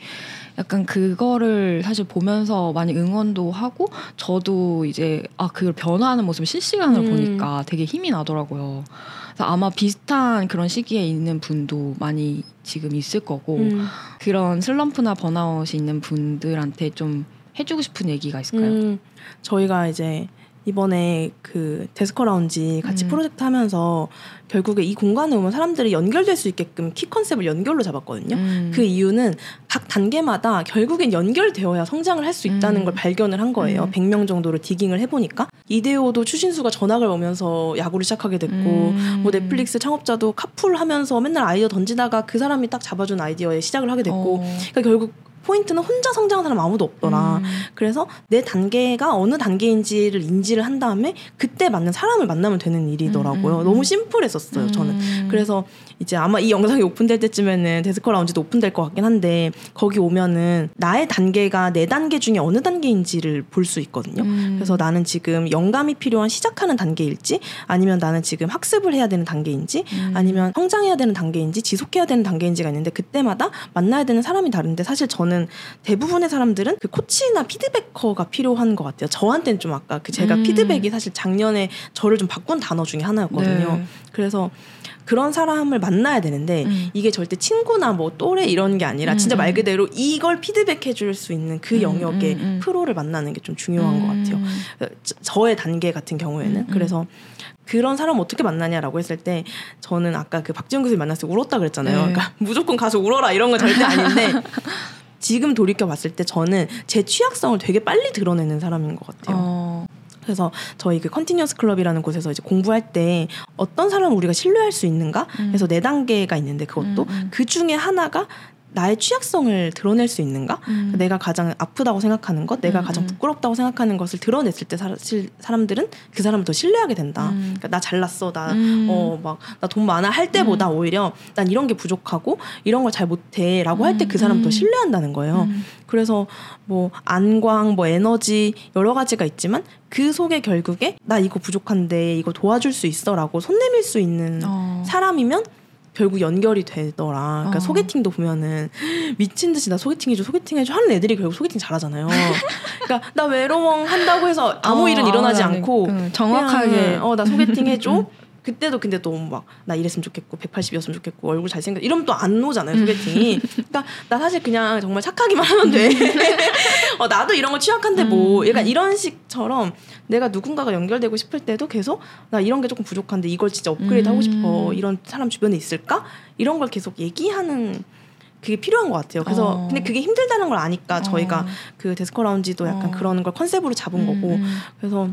약간 그거를 사실 보면서 많이 응원도 하고 저도 이제 아 그걸 변화하는 모습을 실시간으로 음. 보니까 되게 힘이 나더라고요. 그래서 아마 비슷한 그런 시기에 있는 분도 많이 지금 있을 거고 음. 그런 슬럼프나 번아웃이 있는 분들한테 좀 해주고 싶은 얘기가 있을까요? 음, 저희가 이제 이번에 그 데스커 라운지 같이 음. 프로젝트 하면서 결국에 이 공간에 오면 사람들이 연결될 수 있게끔 키 컨셉을 연결로 잡았거든요. 음. 그 이유는 각 단계마다 결국엔 연결되어야 성장을 할 수 있다는 음. 걸 발견을 한 거예요. 음. 100명 정도를 digging을 해보니까 이대호도 추신수가 전학을 오면서 야구를 시작하게 됐고 음. 뭐 넷플릭스 창업자도 카풀 하면서 맨날 아이디어 던지다가 그 사람이 딱 잡아준 아이디어에 시작을 하게 됐고 어. 그러니까 결국 포인트는 혼자 성장한 사람 아무도 없더라. 음. 그래서 내 단계가 어느 단계인지를 인지를 한 다음에 그때 맞는 사람을 만나면 되는 일이더라고요. 음, 음, 너무 음. 심플했었어요, 저는. 음. 그래서 이제 아마 이 영상이 오픈될 때쯤에는 데스커 라운지도 오픈될 것 같긴 한데 거기 오면은 나의 단계가 내 단계 중에 어느 단계인지를 볼 수 있거든요. 음. 그래서 나는 지금 영감이 필요한 시작하는 단계일지 아니면 나는 지금 학습을 해야 되는 단계인지 음. 아니면 성장해야 되는 단계인지 지속해야 되는 단계인지가 있는데 그때마다 만나야 되는 사람이 다른데 사실 저는 대부분의 사람들은 그 코치나 피드백커가 필요한 것 같아요. 저한테는 좀 아까 그 제가 음. 피드백이 사실 작년에 저를 좀 바꾼 단어 중에 하나였거든요. 네. 그래서 그런 사람을 만나야 되는데 음. 이게 절대 친구나 뭐 또래 이런 게 아니라 진짜 음, 말 음. 그대로 이걸 피드백해 줄 수 있는 그 음, 영역의 음, 음. 프로를 만나는 게 좀 중요한 것 같아요. 음. 저- 저의 단계 같은 경우에는. 그래서 그런 사람 어떻게 만나냐라고 했을 때 저는 아까 그 박지영 교수님 만났을 때 울었다 그랬잖아요. 네. 그러니까 무조건 가서 울어라 이런 건 절대 아닌데 지금 돌이켜 봤을 때 저는 제 취약성을 되게 빨리 드러내는 사람인 것 같아요. 어. 그래서 저희 그 Continuous Club이라는 곳에서 이제 공부할 때 어떤 사람을 우리가 신뢰할 수 있는가? 그래서 네 단계가 있는데 그것도 음, 음. 그 중에 하나가 나의 취약성을 드러낼 수 있는가? 음. 내가 가장 아프다고 생각하는 것, 내가 음, 가장 음. 부끄럽다고 생각하는 것을 드러냈을 때 사실 사람들은 그 사람을 더 신뢰하게 된다. 음. 그러니까 나 잘났어, 나 음. 어막 나 돈 많아 할 때보다 오히려 난 이런 게 부족하고 이런 걸 잘 못해라고 할 때 그 사람 음. 더 신뢰한다는 거예요. 음. 그래서 뭐 안광, 뭐 에너지 여러 가지가 있지만 그 속에 결국에 나 이거 부족한데 이거 도와줄 수 있어라고 손 내밀 수 있는 어. 사람이면 결국 연결이 되더라. 그러니까 어. 소개팅도 보면은 미친 듯이 나 소개팅 해줘, 소개팅 해줘 하는 애들이 결국 소개팅 잘하잖아요. 그러니까 나 외로워 한다고 해서 아무 어, 일은 일어나지 나는 않고 그 정확하게 어 나 소개팅 해줘. 그때도 근데 또 막 나 이랬으면 좋겠고 180이었으면 좋겠고 얼굴 잘생겼 이러면 또 안 오잖아요 소개팅이 그러니까 나 사실 그냥 정말 착하기만 하면 돼 어, 나도 이런 거 취약한데 뭐 약간 이런 식처럼 내가 누군가가 연결되고 싶을 때도 계속 나 이런 게 조금 부족한데 이걸 진짜 업그레이드 하고 싶어 음. 이런 사람 주변에 있을까 이런 걸 계속 얘기하는 그게 필요한 것 같아요. 그래서 어. 근데 그게 힘들다는 걸 아니까 저희가 어. 그 데스커 라운지도 약간 어. 그런 걸 컨셉으로 잡은 음, 거고 음. 그래서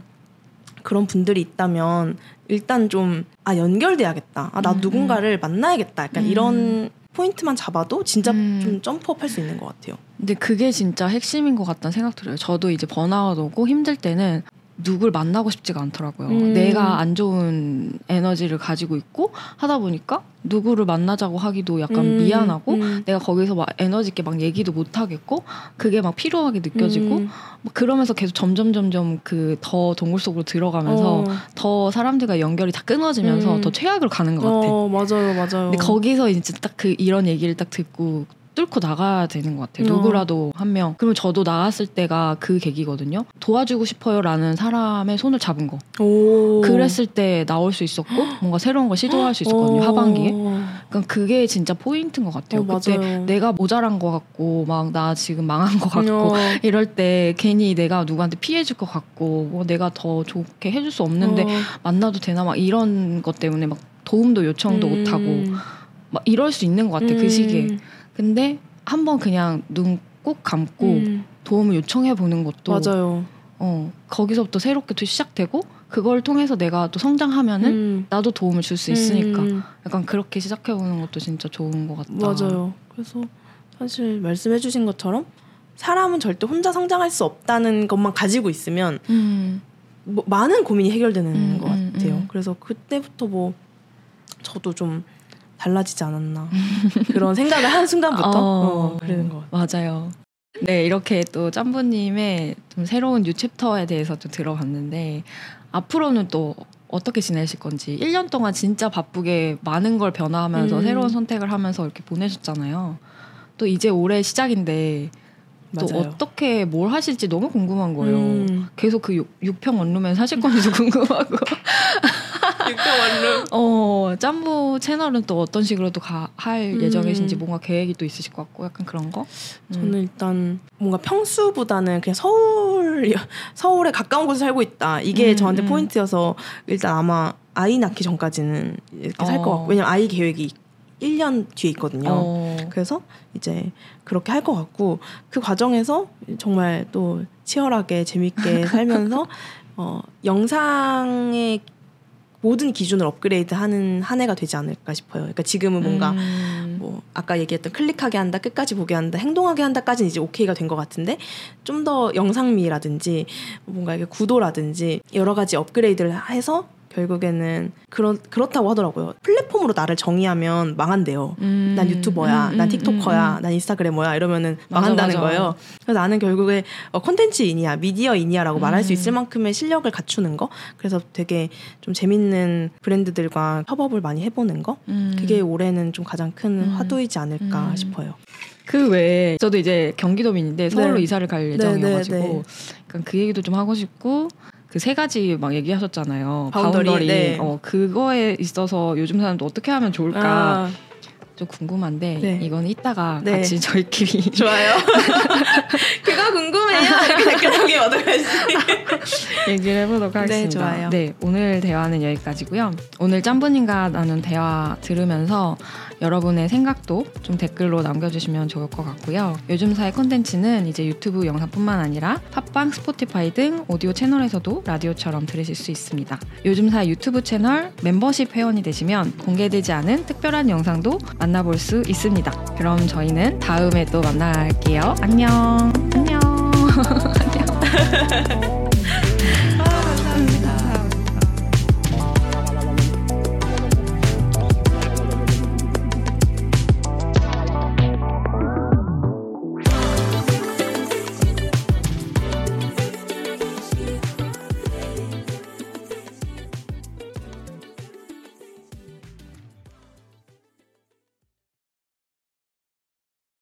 그런 분들이 있다면 일단 좀 아 연결돼야겠다. 아나 음, 누군가를 만나야겠다. 약간 음. 이런 포인트만 잡아도 진짜 음. 좀 점프업 할 수 있는 것 같아요. 근데 그게 진짜 핵심인 것 같다는 생각 들어요. 저도 이제 번아웃 오고 힘들 때는 누굴 만나고 싶지가 않더라고요. 음. 내가 안 좋은 에너지를 가지고 있고 하다 보니까 누구를 만나자고 하기도 약간 음, 미안하고 음. 내가 거기서 막 에너지 있게 막 얘기도 못 하겠고 그게 막 필요하게 느껴지고 음. 막 그러면서 계속 점점 점점 그 더 동굴 속으로 들어가면서 어. 더 사람들과 연결이 다 끊어지면서 음. 더 최악으로 가는 것 같아. 어, 맞아요, 맞아요. 근데 거기서 이제 딱 그 이런 얘기를 딱 듣고 뚫고 나가야 되는 것 같아요. 어. 누구라도 한 명. 그러면 저도 나갔을 때가 그 계기거든요. 도와주고 싶어요라는 사람의 손을 잡은 거. 오. 그랬을 때 나올 수 있었고 뭔가 새로운 걸 시도할 수 있었거든요. 어. 하반기에. 그러니까 그게 진짜 포인트인 것 같아요. 어, 그때 맞아요. 내가 모자란 것 같고 막 나 지금 망한 것 같고 어. 이럴 때 괜히 내가 누구한테 피해 줄 것 같고 뭐 내가 더 좋게 해줄 수 없는데 어. 만나도 되나 막 이런 것 때문에 막 도움도 요청도 음. 못 하고 막 이럴 수 있는 것 같아 그 음. 시기에. 근데 한번 그냥 눈 꼭 감고 음. 도움을 요청해 보는 것도 맞아요. 어 거기서부터 새롭게 또 시작되고 그걸 통해서 내가 또 성장하면은 음. 나도 도움을 줄 수 있으니까 음. 약간 그렇게 시작해 보는 것도 진짜 좋은 것 같다. 맞아요. 그래서 사실 말씀해주신 것처럼 사람은 절대 혼자 성장할 수 없다는 것만 가지고 있으면 음. 뭐 많은 고민이 해결되는 음, 것 음, 같아요. 음. 그래서 그때부터 뭐 저도 좀 달라지지 않았나 그런 생각을 한 순간부터 어. 어, 그러는 것 같아요. 맞아요. 네, 이렇게 또 짠부님의 좀 새로운 new chapter에 대해서 좀 들어봤는데 앞으로는 또 어떻게 지내실 건지 1년 동안 진짜 바쁘게 많은 걸 변화하면서 음. 새로운 선택을 하면서 이렇게 보내셨잖아요. 또 이제 올해 시작인데 또 맞아요. 어떻게 뭘 하실지 너무 궁금한 거예요. 음. 계속 그 육- 육평 원룸에 사실 건지도 궁금하고. 육평원룸. 어, 짬부 채널은 또 어떤 식으로 또할 음. 예정이신지 뭔가 계획이 또 있으실 것 같고 약간 그런 거? 음. 저는 일단 뭔가 평수보다는 그냥 서울 서울에 가까운 곳에 살고 있다. 이게 음, 저한테 음. 포인트여서 일단 아마 아이 낳기 전까지는 이렇게 살것 어. 같고 왜냐면 아이 계획이 1년 뒤에 있거든요. 어. 그래서 이제 그렇게 할 것 같고 그 과정에서 정말 또 치열하게 재밌게 살면서 어, 영상의 모든 기준을 업그레이드하는 한 해가 되지 않을까 싶어요. 그러니까 지금은 뭔가 음. 뭐 아까 얘기했던 클릭하게 한다, 끝까지 보게 한다, 행동하게 한다까지는 이제 오케이가 된 것 같은데 좀 더 영상미라든지 뭔가 이게 구도라든지 여러 가지 업그레이드를 해서 결국에는 그렇 그렇다고 하더라고요. 플랫폼으로 나를 정의하면 망한대요. 음. 난 유튜버야, 음, 난 음, 틱토커야, 음, 난 인스타그래머야 이러면은 맞아, 망한다는 맞아. 거예요. 그래서 나는 결국에 어, 콘텐츠인이야, 미디어인이야라고 말할 수 음. 있을 만큼의 실력을 갖추는 거. 그래서 되게 좀 재밌는 브랜드들과 협업을 많이 해보는 거. 음. 그게 올해는 좀 가장 큰 음. 화두이지 않을까 음. 싶어요. 그 외에 저도 이제 경기도민인데 서울로 네. 이사를 갈 네, 예정이어가지고 네, 네. 그 얘기도 좀 하고 싶고 그 세 가지 막 얘기하셨잖아요. boundary, boundary. 네. 어, 그거에 있어서 요즘 사람도 어떻게 하면 좋을까 아, 좀 궁금한데 네. 이건 이따가 네. 같이 저희끼리 좋아요. 그거 궁금해요. 댓글 남기면 어떡하지? 얘기를 해보도록 하겠습니다. 좋아요. 네, 오늘 대화는 여기까지고요. 오늘 짠부님과 나눈 대화 들으면서 여러분의 생각도 좀 댓글로 남겨주시면 좋을 것 같고요. 요즘사의 콘텐츠는 이제 유튜브 영상뿐만 아니라 팟빵, 스포티파이 등 오디오 채널에서도 라디오처럼 들으실 수 있습니다. 요즘사 유튜브 채널 멤버십 회원이 되시면 공개되지 않은 특별한 영상도 만나볼 수 있습니다. 그럼 저희는 다음에 또 만날게요. 안녕. 안녕. 안녕.